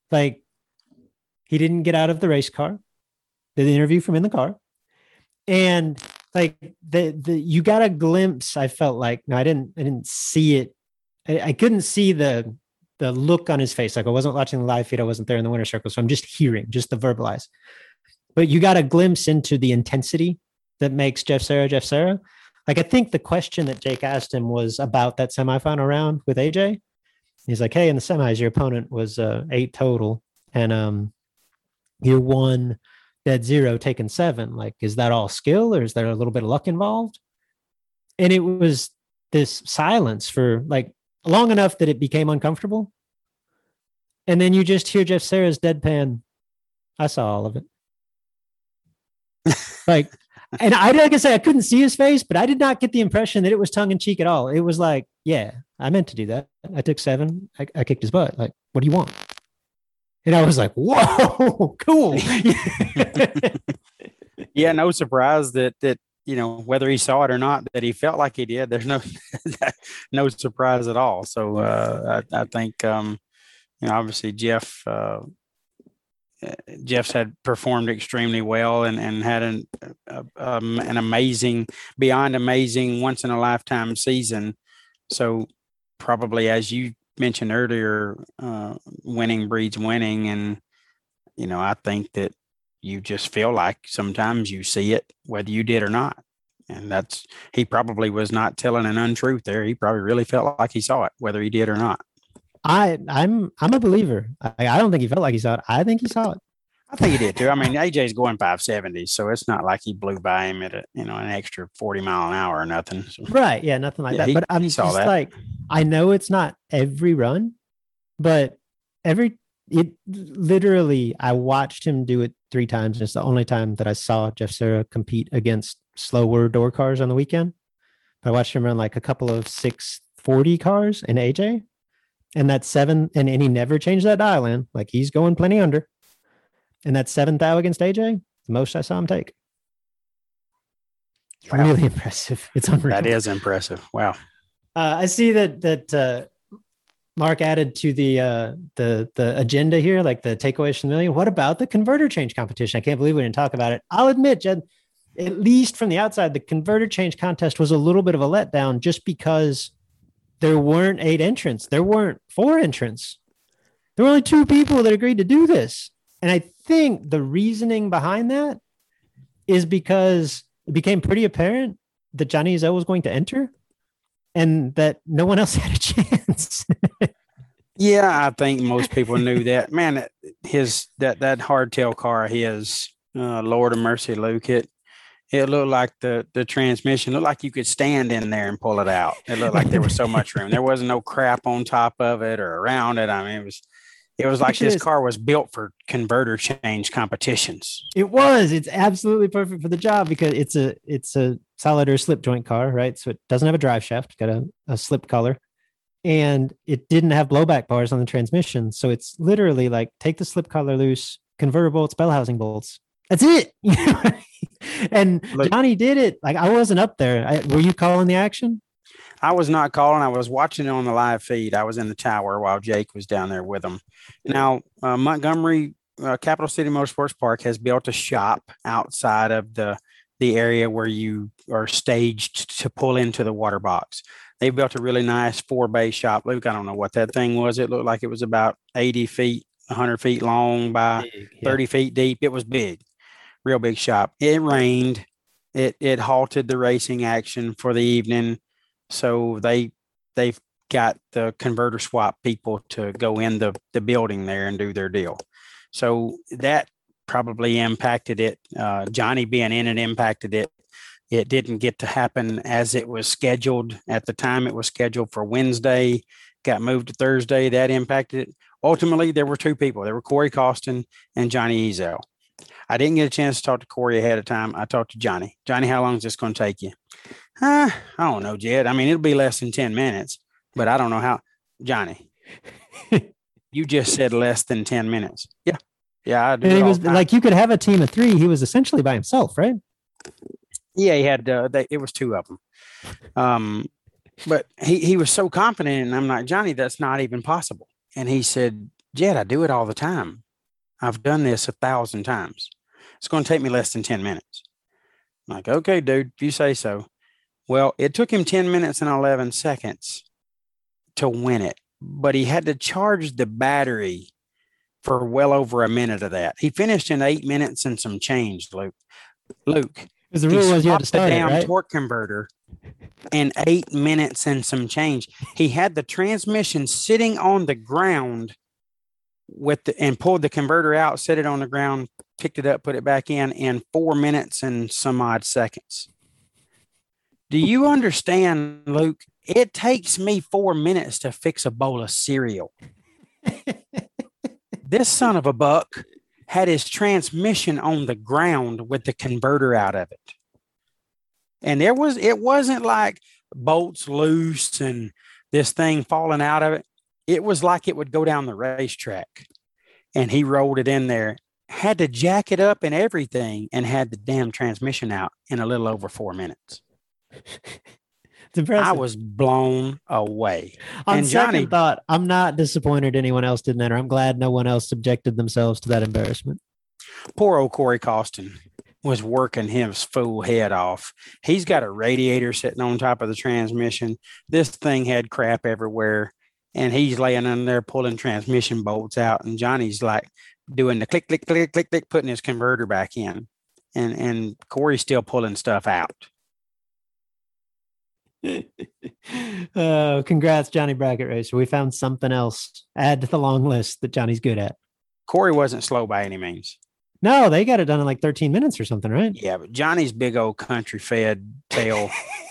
Like He didn't get out of the race car. Did the interview from in the car. And like the the you got a glimpse, I felt like no, I didn't I didn't see it. I, I couldn't see the the look on his face. Like I wasn't watching the live feed, I wasn't there in the winner circle. So I'm just hearing, just the verbalize. But you got a glimpse into the intensity that makes Jeff Serra Jeff Serra. Like I think the question that Jake asked him was about that semifinal round with AJ. He's like, "Hey, in the semis, your opponent was uh, eight total, and um, you're one dead zero, taking seven. Like, is that all skill, or is there a little bit of luck involved?" And it was this silence for like long enough that it became uncomfortable. And then you just hear Jeff Serra's deadpan. I saw all of it. like and I like I say, I couldn't see his face, but I did not get the impression that it was tongue in cheek at all. It was like, yeah, I meant to do that. I took seven. I, I kicked his butt. Like, what do you want? And I was like, whoa, cool. yeah, no surprise that that you know whether he saw it or not that he felt like he did. There's no no surprise at all. So uh, I, I think um, you know obviously Jeff uh, Jeff's had performed extremely well and, and had an um, an amazing, beyond amazing, once in a lifetime season. So probably as you mentioned earlier, uh, winning breeds winning, and you know I think that you just feel like sometimes you see it whether you did or not, and that's he probably was not telling an untruth there. He probably really felt like he saw it whether he did or not. I I'm I'm a believer. I, I don't think he felt like he saw it. I think he saw it. I think he did too. I mean, AJ's going 570, so it's not like he blew by him at a you know an extra 40 mile an hour or nothing. So, right? Yeah, nothing like yeah, that. He, but I'm just that. like, I know it's not every run, but every it literally, I watched him do it three times. And it's the only time that I saw Jeff Serra compete against slower door cars on the weekend. I watched him run like a couple of 640 cars in AJ, and that seven, and, and he never changed that dial in. Like he's going plenty under. And that seventh thou against AJ, the most I saw him take. Wow. Really impressive. It's unreal. That is impressive. Wow. Uh, I see that that uh, Mark added to the uh, the the agenda here, like the takeaways from the million. What about the converter change competition? I can't believe we didn't talk about it. I'll admit, Jed, at least from the outside, the converter change contest was a little bit of a letdown just because there weren't eight entrants. There weren't four entrants. There were only two people that agreed to do this. And I think the reasoning behind that is because it became pretty apparent that Johnny Ezell was going to enter and that no one else had a chance. yeah, I think most people knew that. Man, his that that hardtail car, his uh, Lord of Mercy, Luke, it it looked like the the transmission looked like you could stand in there and pull it out. It looked like there was so much room. There wasn't no crap on top of it or around it. I mean, it was it was like this car was built for converter change competitions. It was. It's absolutely perfect for the job because it's a it's a solid or slip joint car, right? So it doesn't have a drive shaft, got a, a slip collar, and it didn't have blowback bars on the transmission. So it's literally like take the slip collar loose, converter bolts, bell housing bolts. That's it. and Look, Johnny did it. Like I wasn't up there. I, were you calling the action? I was not calling. I was watching it on the live feed. I was in the tower while Jake was down there with him. Now, uh, Montgomery uh, Capital City Motorsports Park has built a shop outside of the the area where you are staged to pull into the water box. They built a really nice four bay shop. Luke, I don't know what that thing was. It looked like it was about 80 feet, 100 feet long by big, yeah. 30 feet deep. It was big, real big shop. It rained. It it halted the racing action for the evening. So they they've got the converter swap people to go in the, the building there and do their deal. So that probably impacted it. Uh, Johnny being in it impacted it. It didn't get to happen as it was scheduled at the time. It was scheduled for Wednesday, got moved to Thursday. That impacted it. Ultimately, there were two people. There were Corey Costin and Johnny Ezell. I didn't get a chance to talk to Corey ahead of time. I talked to Johnny. Johnny, how long is this going to take you? Uh, I don't know, Jed. I mean, it'll be less than 10 minutes, but I don't know how. Johnny, you just said less than 10 minutes. Yeah. Yeah. I do and he was like, you could have a team of three. He was essentially by himself, right? Yeah. He had, uh, they, it was two of them. Um, but he, he was so confident. And I'm like, Johnny, that's not even possible. And he said, Jed, I do it all the time. I've done this a thousand times. It's going to take me less than 10 minutes. I'm like, okay, dude, if you say so. Well, it took him 10 minutes and 11 seconds to win it, but he had to charge the battery for well over a minute of that. He finished in eight minutes and some change, Luke. Luke. Because the rule was you had to start the damn it, right? torque converter in eight minutes and some change. He had the transmission sitting on the ground with the and pulled the converter out, set it on the ground, picked it up, put it back in in four minutes and some odd seconds. Do you understand, Luke? It takes me four minutes to fix a bowl of cereal. this son of a buck had his transmission on the ground with the converter out of it. And there was, it wasn't like bolts loose and this thing falling out of it. It was like it would go down the racetrack. And he rolled it in there, had to jack it up and everything, and had the damn transmission out in a little over four minutes. I was blown away. On and second Johnny, thought, I'm not disappointed anyone else didn't enter. I'm glad no one else subjected themselves to that embarrassment. Poor old Corey Costin was working his full head off. He's got a radiator sitting on top of the transmission. This thing had crap everywhere. And he's laying in there pulling transmission bolts out. And Johnny's like doing the click, click, click, click, click, putting his converter back in. And and Corey's still pulling stuff out. uh, congrats, Johnny Bracket Racer. We found something else. Add to the long list that Johnny's good at. Corey wasn't slow by any means. No, they got it done in like 13 minutes or something, right? Yeah, but Johnny's big old country fed tail.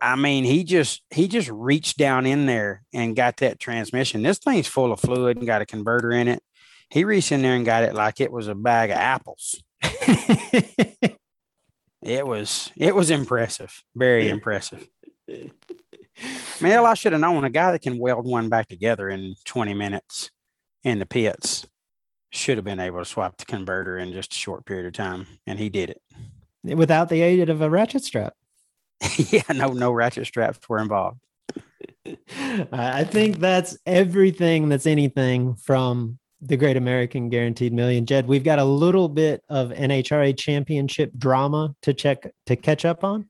I mean, he just he just reached down in there and got that transmission. This thing's full of fluid and got a converter in it. He reached in there and got it like it was a bag of apples. it was it was impressive, very impressive. Man, I should have known a guy that can weld one back together in 20 minutes in the pits should have been able to swap the converter in just a short period of time, and he did it without the aid of a ratchet strap. yeah, no, no ratchet straps were involved. I think that's everything that's anything from the Great American Guaranteed Million. Jed, we've got a little bit of NHRA championship drama to check to catch up on.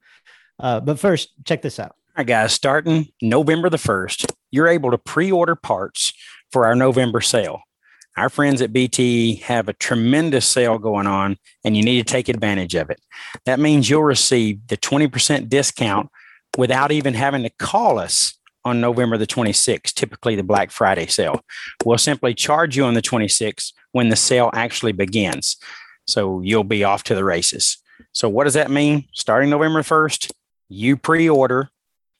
Uh, but first, check this out. All right, guys, starting November the 1st, you're able to pre order parts for our November sale. Our friends at BT have a tremendous sale going on, and you need to take advantage of it. That means you'll receive the 20% discount without even having to call us on November the 26th, typically the Black Friday sale. We'll simply charge you on the 26th when the sale actually begins. So you'll be off to the races. So, what does that mean? Starting November 1st, you pre order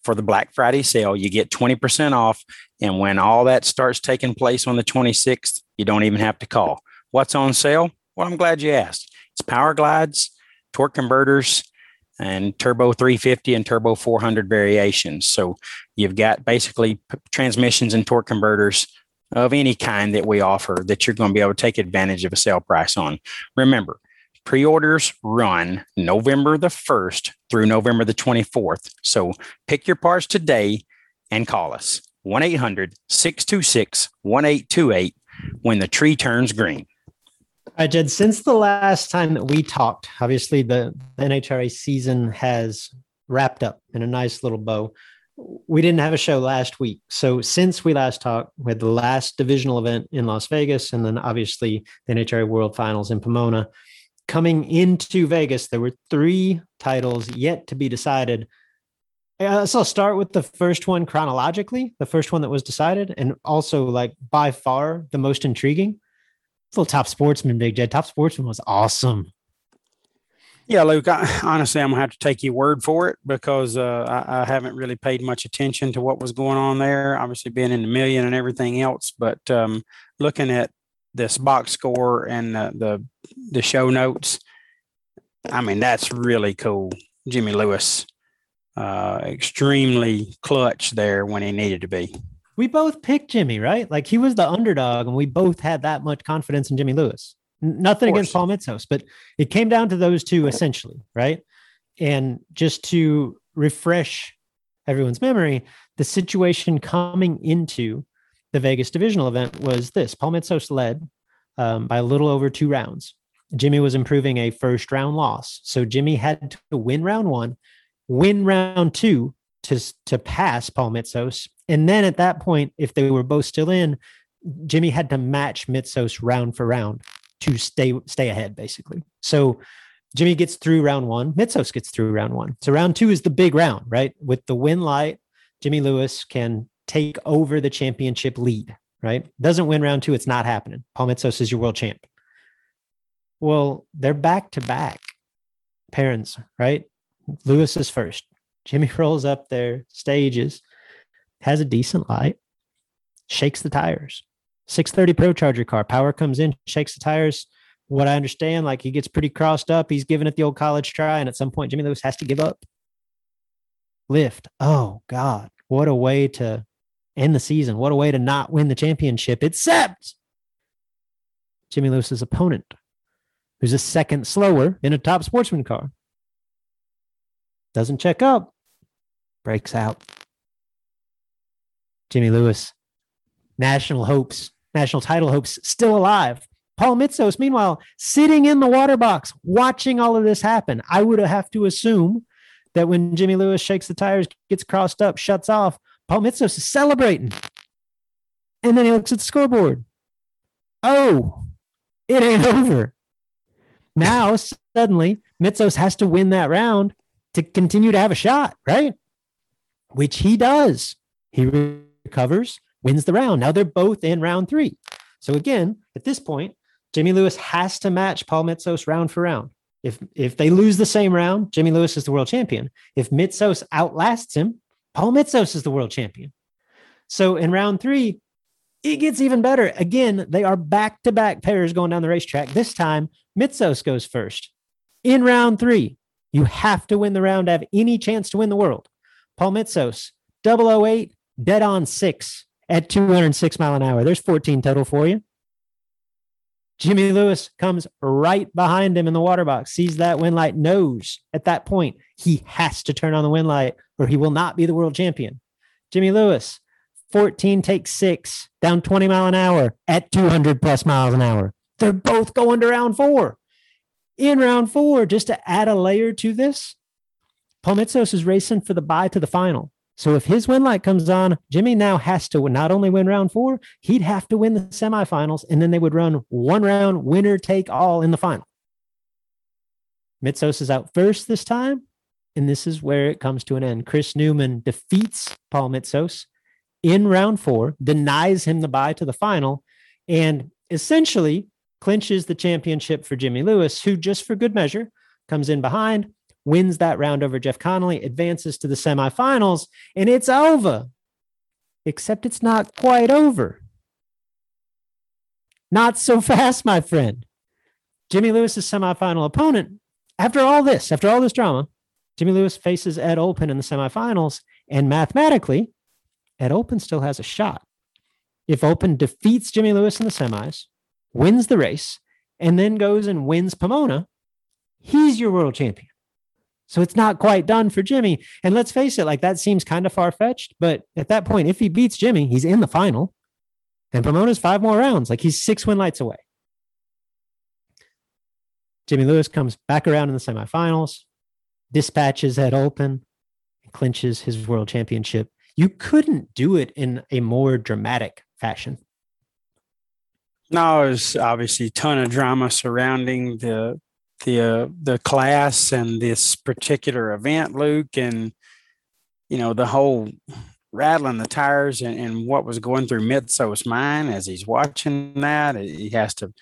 for the Black Friday sale. You get 20% off. And when all that starts taking place on the 26th, you don't even have to call. What's on sale? Well, I'm glad you asked. It's power glides, torque converters, and turbo 350 and turbo 400 variations. So you've got basically transmissions and torque converters of any kind that we offer that you're going to be able to take advantage of a sale price on. Remember, Pre orders run November the 1st through November the 24th. So pick your parts today and call us 1 800 626 1828 when the tree turns green. Right, Jed, since the last time that we talked, obviously the, the NHRA season has wrapped up in a nice little bow. We didn't have a show last week. So since we last talked, we had the last divisional event in Las Vegas and then obviously the NHRA World Finals in Pomona coming into Vegas, there were three titles yet to be decided. Uh, so I'll start with the first one chronologically, the first one that was decided, and also like by far the most intriguing. Little top sportsman, Big Jed. Top sportsman was awesome. Yeah, Luke. I, honestly, I'm gonna have to take your word for it because uh, I, I, haven't really paid much attention to what was going on there. Obviously, being in the million and everything else, but um, looking at this box score and the the show notes. I mean, that's really cool. Jimmy Lewis, uh, extremely clutch there when he needed to be. We both picked Jimmy, right? Like he was the underdog, and we both had that much confidence in Jimmy Lewis. Nothing against Paul Mitsos, but it came down to those two essentially, right? And just to refresh everyone's memory, the situation coming into the Vegas divisional event was this Paul Mitsos led um, by a little over two rounds. Jimmy was improving a first round loss. So Jimmy had to win round one, win round two to, to pass Paul Mitsos. And then at that point, if they were both still in, Jimmy had to match Mitsos round for round to stay stay ahead, basically. So Jimmy gets through round one, Mitsos gets through round one. So round two is the big round, right? With the win light, Jimmy Lewis can take over the championship lead, right? Doesn't win round two, it's not happening. Paul Mitsos is your world champ. Well, they're back to back parents, right? Lewis is first. Jimmy rolls up there, stages, has a decent light, shakes the tires. 630 Pro Charger car, power comes in, shakes the tires. What I understand, like he gets pretty crossed up. He's giving it the old college try, and at some point, Jimmy Lewis has to give up. Lift. Oh, God. What a way to end the season. What a way to not win the championship, except Jimmy Lewis's opponent, who's a second slower in a top sportsman car. Doesn't check up, breaks out. Jimmy Lewis, national hopes, national title hopes still alive. Paul Mitsos, meanwhile, sitting in the water box, watching all of this happen. I would have to assume that when Jimmy Lewis shakes the tires, gets crossed up, shuts off, Paul Mitsos is celebrating. And then he looks at the scoreboard. Oh, it ain't over. Now, suddenly, Mitsos has to win that round to continue to have a shot, right? Which he does. He recovers, wins the round. Now they're both in round three. So again, at this point, Jimmy Lewis has to match Paul Mitsos round for round. If if they lose the same round, Jimmy Lewis is the world champion. If Mitsos outlasts him, Paul Mitsos is the world champion. So in round three, it gets even better. Again, they are back to back pairs going down the racetrack. This time, Mitsos goes first. In round three, you have to win the round to have any chance to win the world. Paul Mitsos, 008, dead on six at 206 mile an hour. There's 14 total for you. Jimmy Lewis comes right behind him in the water box, sees that win light, knows at that point he has to turn on the win light or he will not be the world champion. Jimmy Lewis, 14 takes six, down 20 mile an hour at 200 plus miles an hour. They're both going to round four. In round four, just to add a layer to this, Paul Mitsos is racing for the bye to the final. So if his win light comes on, Jimmy now has to not only win round four, he'd have to win the semifinals, and then they would run one round, winner take all in the final. Mitsos is out first this time, and this is where it comes to an end. Chris Newman defeats Paul Mitsos in round four, denies him the bye to the final, and essentially clinches the championship for Jimmy Lewis, who, just for good measure, comes in behind wins that round over Jeff Connolly, advances to the semifinals, and it's over. Except it's not quite over. Not so fast, my friend. Jimmy Lewis's semifinal opponent, after all this, after all this drama, Jimmy Lewis faces Ed Olpen in the semifinals, and mathematically, Ed Olpen still has a shot. If Olpen defeats Jimmy Lewis in the semis, wins the race, and then goes and wins Pomona, he's your world champion. So it's not quite done for Jimmy. And let's face it, like that seems kind of far fetched. But at that point, if he beats Jimmy, he's in the final. And Pomona's five more rounds. Like he's six win lights away. Jimmy Lewis comes back around in the semifinals, dispatches Ed Olpen, clinches his world championship. You couldn't do it in a more dramatic fashion. No, there's obviously a ton of drama surrounding the the uh, the class and this particular event, Luke, and you know the whole rattling the tires and, and what was going through Mitso's mind as he's watching that. He has to.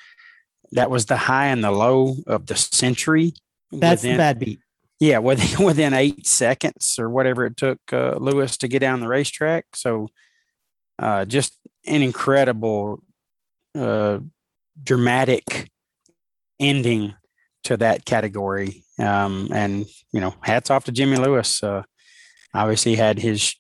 That was the high and the low of the century. That's within, the bad beat. Yeah, within within eight seconds or whatever it took uh, Lewis to get down the racetrack. So, uh, just an incredible, uh, dramatic ending to that category. Um, and you know, hats off to Jimmy Lewis. Uh, obviously, had his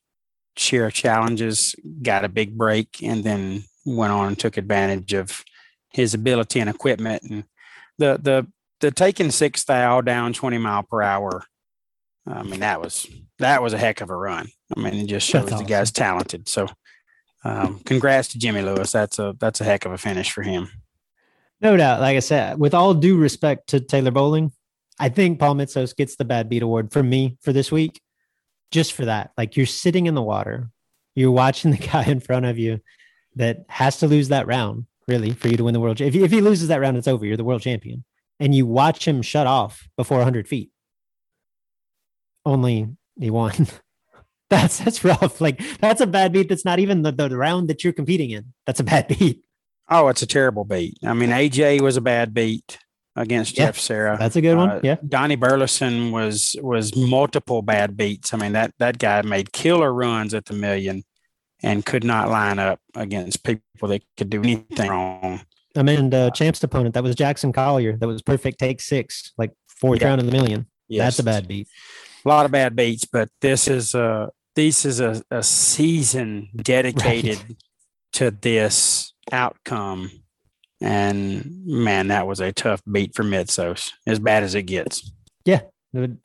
share of challenges, got a big break, and then went on and took advantage of his ability and equipment. And the the the taking six thou down twenty mile per hour. I mean, that was that was a heck of a run. I mean, it just shows awesome. the guy's talented. So, um, congrats to Jimmy Lewis. That's a that's a heck of a finish for him. No doubt. Like I said, with all due respect to Taylor Bowling, I think Paul Mitsos gets the bad beat award from me for this week, just for that. Like you're sitting in the water, you're watching the guy in front of you that has to lose that round, really, for you to win the world. If, if he loses that round, it's over. You're the world champion. And you watch him shut off before 100 feet. Only he won. that's that's rough. Like that's a bad beat. That's not even the, the round that you're competing in. That's a bad beat. Oh, it's a terrible beat. I mean, AJ was a bad beat against yeah, Jeff Serra. That's a good one. Uh, yeah. Donnie Burleson was was multiple bad beats. I mean, that that guy made killer runs at the million and could not line up against people that could do anything wrong. Amanda uh, Champ's opponent, that was Jackson Collier. That was perfect take six, like fourth yeah. round of the million. Yes. That's a bad beat. A lot of bad beats, but this is a this is a, a season dedicated right. to this outcome. And man, that was a tough beat for Mitsos, as bad as it gets. Yeah.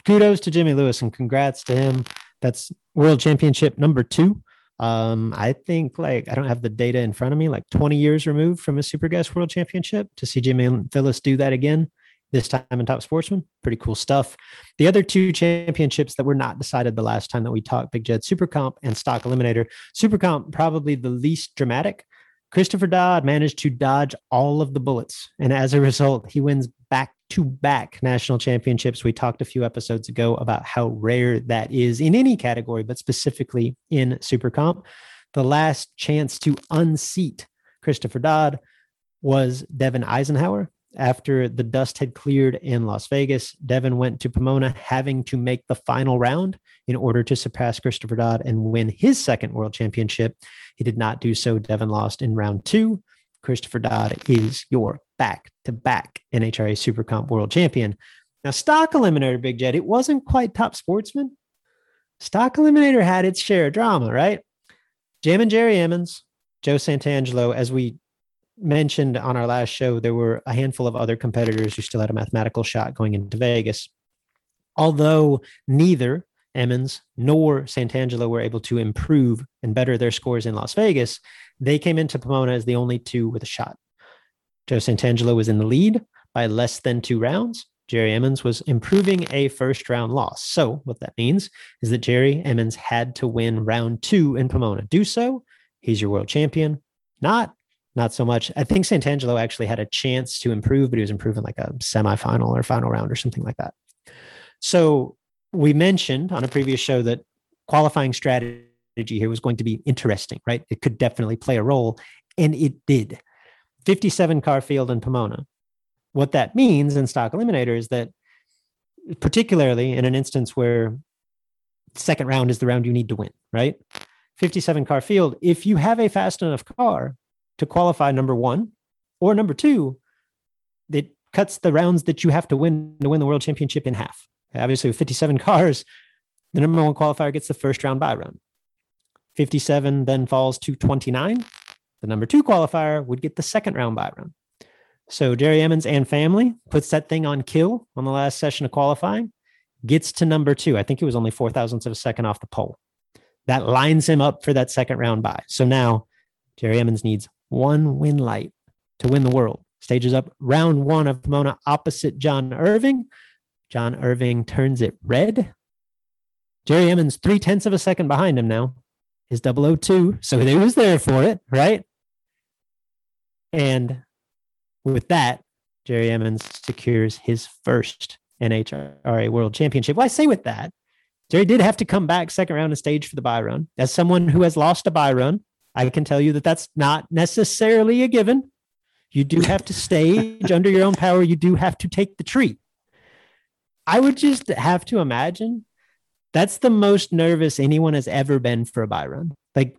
Kudos to Jimmy Lewis and congrats to him. That's world championship number two. Um, I think like I don't have the data in front of me, like 20 years removed from a Super Gas world championship to see Jimmy and Phyllis do that again this time in Top Sportsman. Pretty cool stuff. The other two championships that were not decided the last time that we talked, Big Jed Super Comp and Stock Eliminator. Super Comp, probably the least dramatic. Christopher Dodd managed to dodge all of the bullets. And as a result, he wins back to back national championships. We talked a few episodes ago about how rare that is in any category, but specifically in Super Comp. The last chance to unseat Christopher Dodd was Devin Eisenhower. After the dust had cleared in Las Vegas, Devin went to Pomona having to make the final round in order to surpass Christopher Dodd and win his second world championship. He did not do so. Devin lost in round two. Christopher Dodd is your back to back NHRA Super Comp world champion. Now, Stock Eliminator, Big Jed, it wasn't quite top sportsman. Stock Eliminator had its share of drama, right? Jim and Jerry Emmons, Joe Santangelo, as we mentioned on our last show, there were a handful of other competitors who still had a mathematical shot going into Vegas. Although neither Emmons nor Santangelo were able to improve and better their scores in Las Vegas, they came into Pomona as the only two with a shot. Joe Santangelo was in the lead by less than two rounds. Jerry Emmons was improving a first round loss. So, what that means is that Jerry Emmons had to win round two in Pomona. Do so, he's your world champion. Not, not so much. I think Santangelo actually had a chance to improve, but he was improving like a semifinal or final round or something like that. So, we mentioned on a previous show that qualifying strategy here was going to be interesting, right? It could definitely play a role, and it did. 57 car field in Pomona. What that means in Stock Eliminator is that, particularly in an instance where second round is the round you need to win, right? 57 car field, if you have a fast enough car to qualify number one or number two, it cuts the rounds that you have to win to win the world championship in half. Obviously, with 57 cars, the number one qualifier gets the first round bye run. 57 then falls to 29 the number two qualifier would get the second round bye run. So Jerry Emmons and family puts that thing on kill on the last session of qualifying, gets to number two. I think it was only four thousandths of a second off the pole. That lines him up for that second round bye. So now Jerry Emmons needs one win light to win the world. Stages up round one of Pomona opposite John Irving. John Irving turns it red. Jerry Emmons, three tenths of a second behind him now, is 002. So he was there for it, right? And with that, Jerry Emmons secures his first NHRA World Championship. Well, I say with that, Jerry did have to come back second round of stage for the bye run. As someone who has lost a bye run, I can tell you that that's not necessarily a given. You do have to stage under your own power. You do have to take the treat. I would just have to imagine that's the most nervous anyone has ever been for a bye run. Like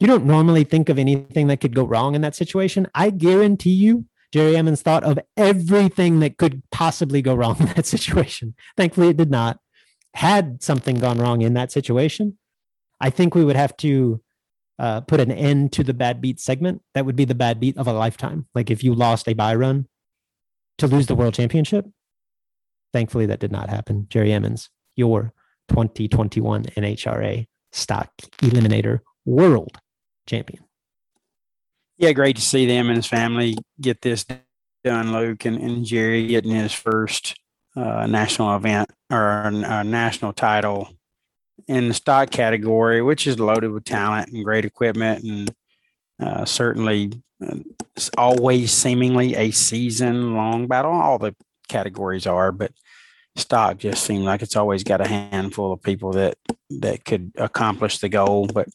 you don't normally think of anything that could go wrong in that situation. I guarantee you, Jerry Emmons thought of everything that could possibly go wrong in that situation. Thankfully, it did not. Had something gone wrong in that situation, I think we would have to uh, put an end to the bad beat segment. That would be the bad beat of a lifetime. Like if you lost a bye run to lose the world championship. Thankfully, that did not happen. Jerry Emmons, your 2021 NHRA Stock Eliminator World champion. Yeah, great to see them and his family get this done, Luke, and, and Jerry getting his first uh, national event or a national title in the stock category, which is loaded with talent and great equipment, and uh, certainly uh, always seemingly a season long battle. All the categories are, but stock just seemed like it's always got a handful of people that that could accomplish the goal. But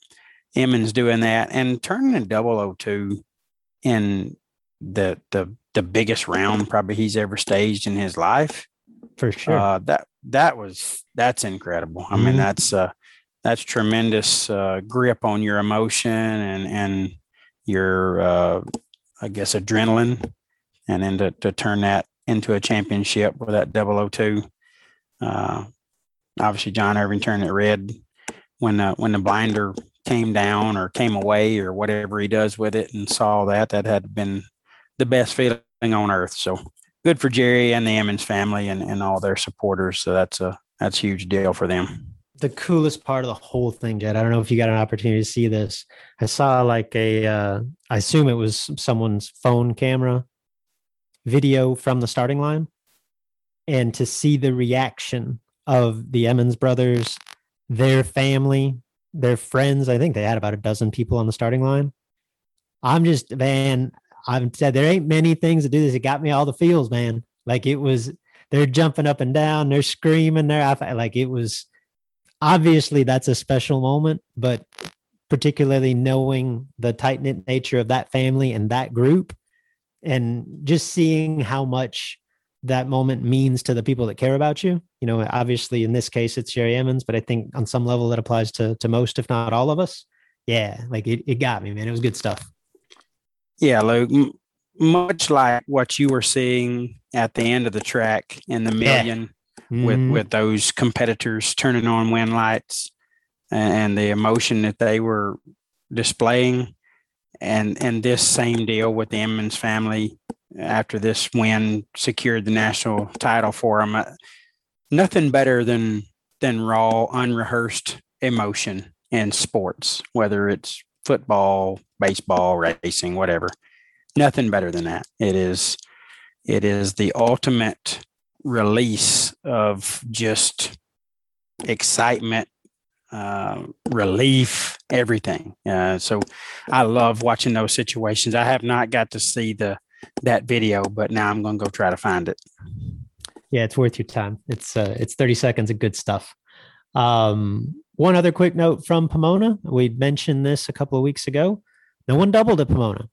Emmons doing that and turning in 002 in the the the biggest round probably he's ever staged in his life. For sure. Uh, that that was that's incredible. I mm-hmm. mean, that's uh that's tremendous uh, grip on your emotion and and your uh, I guess adrenaline, and then to, to turn that into a championship with that 002. Uh, obviously, John Irving turned it red when uh, when the binder came down or came away or whatever he does with it, and saw that that had been the best feeling on earth. So good for Jerry and the Emmons family and, and all their supporters. So that's a that's a huge deal for them. The coolest part of the whole thing, Jed. I don't know if you got an opportunity to see this. I saw like a, uh, I assume it was someone's phone camera video from the starting line, and to see the reaction of the Emmons brothers, their family, their friends. I think they had about a dozen people on the starting line. I'm just man. I've said there ain't many things to do this. It got me all the feels, man. Like it was, they're jumping up and down, they're screaming, they're like it was. Obviously, that's a special moment, but particularly knowing the tight knit nature of that family and that group, and just seeing how much that moment means to the people that care about you. You know, obviously in this case it's Jerry Emmons, but I think on some level that applies to to most, if not all of us. Yeah, like it, it got me, man. It was good stuff. Yeah, Luke. M- much like what you were seeing at the end of the track in the million yeah. with mm-hmm. with those competitors turning on win lights and the emotion that they were displaying and and this same deal with the Emmons family after this win secured the national title for them. Uh, nothing better than than raw, unrehearsed emotion in sports, whether it's football, baseball, racing, whatever. Nothing better than that. It is it is the ultimate release of just excitement, uh, relief, everything. Uh, so I love watching those situations. I have not got to see the that video, but now I'm going to go try to find it. Yeah, it's worth your time. It's uh, it's 30 seconds of good stuff. Um, one other quick note from Pomona. We mentioned this a couple of weeks ago. No one doubled at Pomona,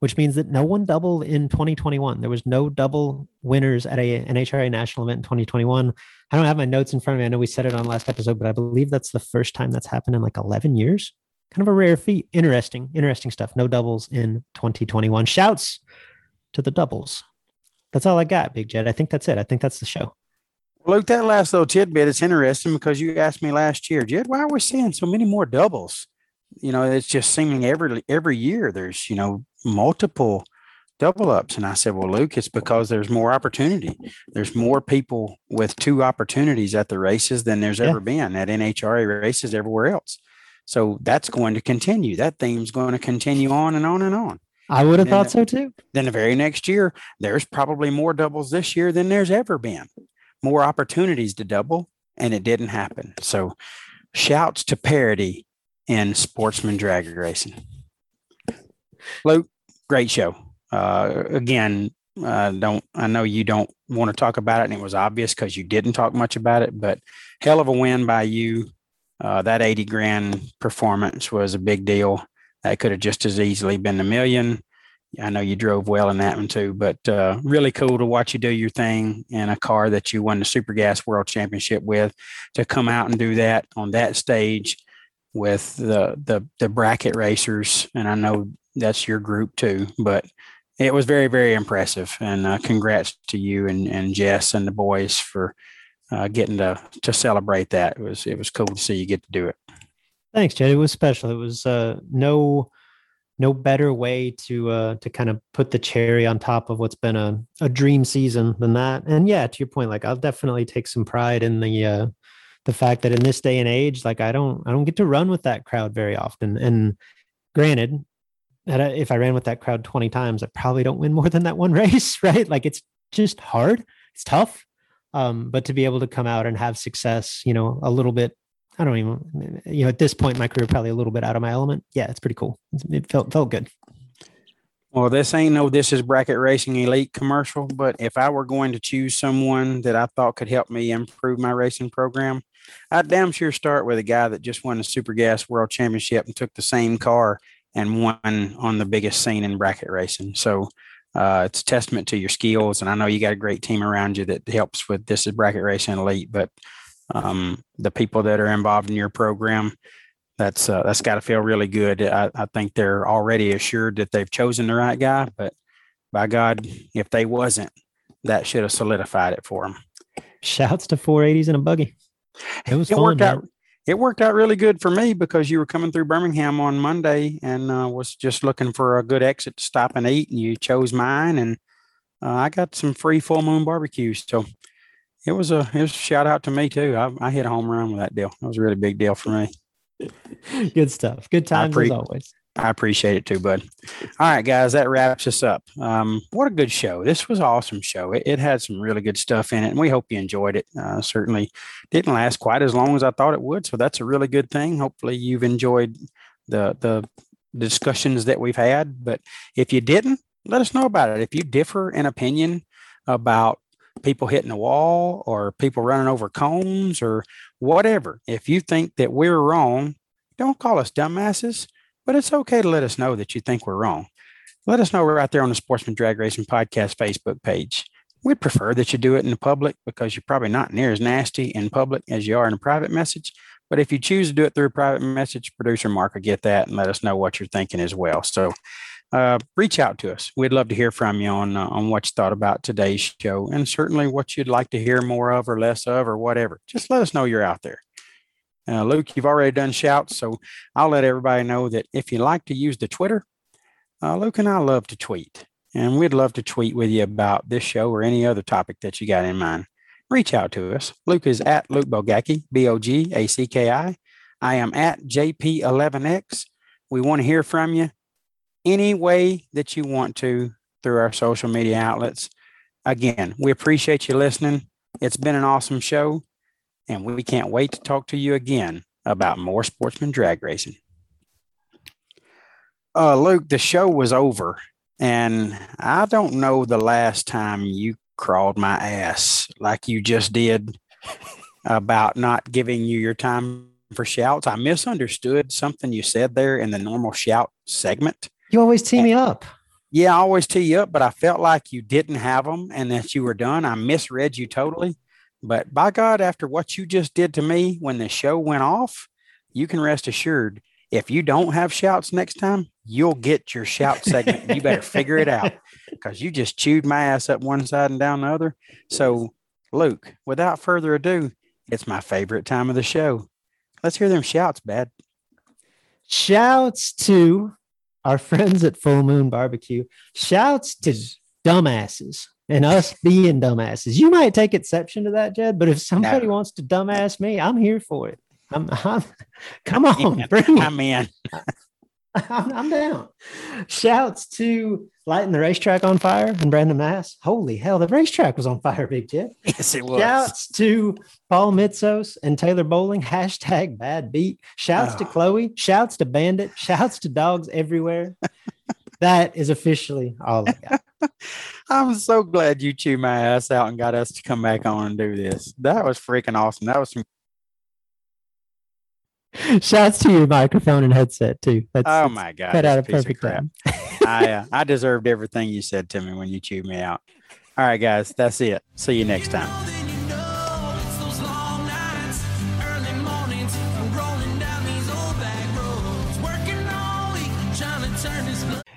which means that no one doubled in 2021. There was no double winners at a, NHRA national event in 2021. I don't have my notes in front of me. I know we said it on last episode, but I believe that's the first time that's happened in like 11 years. Kind of a rare feat. Interesting, interesting stuff. No doubles in 2021. Shouts to the doubles. That's all I got, Big Jed. I think that's it. I think that's the show. Luke, that last little tidbit is interesting because you asked me last year, Jed, why are we seeing so many more doubles? You know, it's just seeming every every year there's you know multiple double ups, and I said, well, Luke, it's because there's more opportunity. There's more people with two opportunities at the races than there's yeah. ever been at NHRA races everywhere else. So that's going to continue. That theme's going to continue on and on and on. I would have thought the, so too. Then the very next year, there's probably more doubles this year than there's ever been more opportunities to double, and it didn't happen. So, shouts to parity in sportsman drag racing. Luke, great show. Uh, again, uh, don't I know you don't want to talk about it, and it was obvious because you didn't talk much about it. But hell of a win by you. Uh, that 80 grand performance was a big deal. That could have just as easily been a million. I know you drove well in that one too, but uh, really cool to watch you do your thing in a car that you won the Super Gas World Championship with. To come out and do that on that stage with the the the bracket racers, and I know that's your group too, but it was very very impressive. And uh, congrats to you and and Jess and the boys for uh, getting to to celebrate that. It was it was cool to see you get to do it. Thanks, Jed. It was special. It was uh, no no better way to uh to kind of put the cherry on top of what's been a, a dream season than that and yeah to your point like i'll definitely take some pride in the uh the fact that in this day and age like i don't i don't get to run with that crowd very often and granted if I ran with that crowd 20 times, I probably don't win more than that one race, right? Like it's just hard. It's tough. Um, but to be able to come out and have success, you know, a little bit, I don't even, you know, at this point in my career, probably a little bit out of my element. Yeah, it's pretty cool. It felt felt good. Well, this ain't no this is bracket racing elite commercial, but if I were going to choose someone that I thought could help me improve my racing program, I'd damn sure start with a guy that just won the Super Gas World Championship and took the same car and won on the biggest scene in bracket racing. So uh, it's a testament to your skills, and I know you got a great team around you that helps with this is bracket racing elite. But um, the people that are involved in your program, that's uh, that's got to feel really good. I, I think they're already assured that they've chosen the right guy, but by God, if they wasn't, that should have solidified it for them. Shouts to 480s and a buggy. It was it fun, worked out. It worked out really good for me because you were coming through Birmingham on Monday and uh, was just looking for a good exit to stop and eat, and you chose mine, and uh, I got some free full moon barbecues. So it was a it was a shout out to me too. I, I hit a home run with that deal. It was a really big deal for me. Good stuff. Good times pre- as always. I appreciate it too, bud. All right, guys, that wraps us up. Um, what a good show. This was awesome show. It, it, had some really good stuff in it, and we hope you enjoyed it. Uh, certainly didn't last quite as long as I thought it would, so that's a really good thing. Hopefully, you've enjoyed the the discussions that we've had. But if you didn't, let us know about it. If you differ in opinion about people hitting the wall or people running over cones or whatever. If you think that we're wrong, don't call us dumbasses, but it's okay to let us know that you think we're wrong. Let us know right there on the Sportsman Drag Racing Podcast Facebook page. We'd prefer that you do it in the public because you're probably not near as nasty in public as you are in a private message. But if you choose to do it through a private message, producer Mark will get that and let us know what you're thinking as well. So uh, reach out to us. We'd love to hear from you on uh, on what you thought about today's show, and certainly what you'd like to hear more of or less of or whatever. Just let us know you're out there. Uh, Luke, you've already done shouts, so I'll let everybody know that if you like to use the Twitter, uh, Luke and I love to tweet, and we'd love to tweet with you about this show or any other topic that you got in mind. Reach out to us. Luke is at Luke Bogacki, B O G A C K I. I am at JP11X. We want to hear from you any way that you want to through our social media outlets. Again, we appreciate you listening. It's been an awesome show, and we can't wait to talk to you again about more sportsman drag racing. Uh, Luke, the show was over, and I don't know the last time you crawled my ass like you just did about not giving you your time for shouts. I misunderstood something you said there in the normal shout segment. You always tee me up. Yeah, I always tee you up, but I felt like you didn't have them and that you were done. I misread you totally. But by God, after what you just did to me when the show went off, you can rest assured if you don't have shouts next time, you'll get your shout segment. you better figure it out because you just chewed my ass up one side and down the other. So, Luke, without further ado, it's my favorite time of the show. Let's hear them shouts, bad. Shouts to our friends at Full Moon Barbecue. Shouts to dumbasses and us being dumbasses. You might take exception to that, Jed, but if somebody no. wants to dumbass me, I'm here for it. I'm, I'm come on, bring I'm in. I'm, I'm, down. Shouts to lighting the racetrack on fire and Brandon Mass. Holy hell, the racetrack was on fire, Big Jed. Yes, it was. Shouts to Paul Mitsos and Taylor Bowling. Hashtag bad beat. Shouts oh. to ah. Chloe. Shouts to Bandit. Shouts to dogs everywhere. that is officially all I got. I'm so glad you chewed my ass out and got us to come back on and do this. That was freaking awesome. That was some Shouts to your microphone and headset too. That's, oh my god, cut out a perfect time. I uh, I deserved everything you said to me when you chewed me out. All right, guys, that's it. See you next time.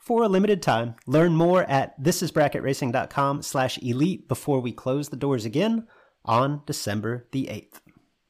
for a limited time. Learn more at thisisbracketracing.com slash elite before we close the doors again on December the 8th.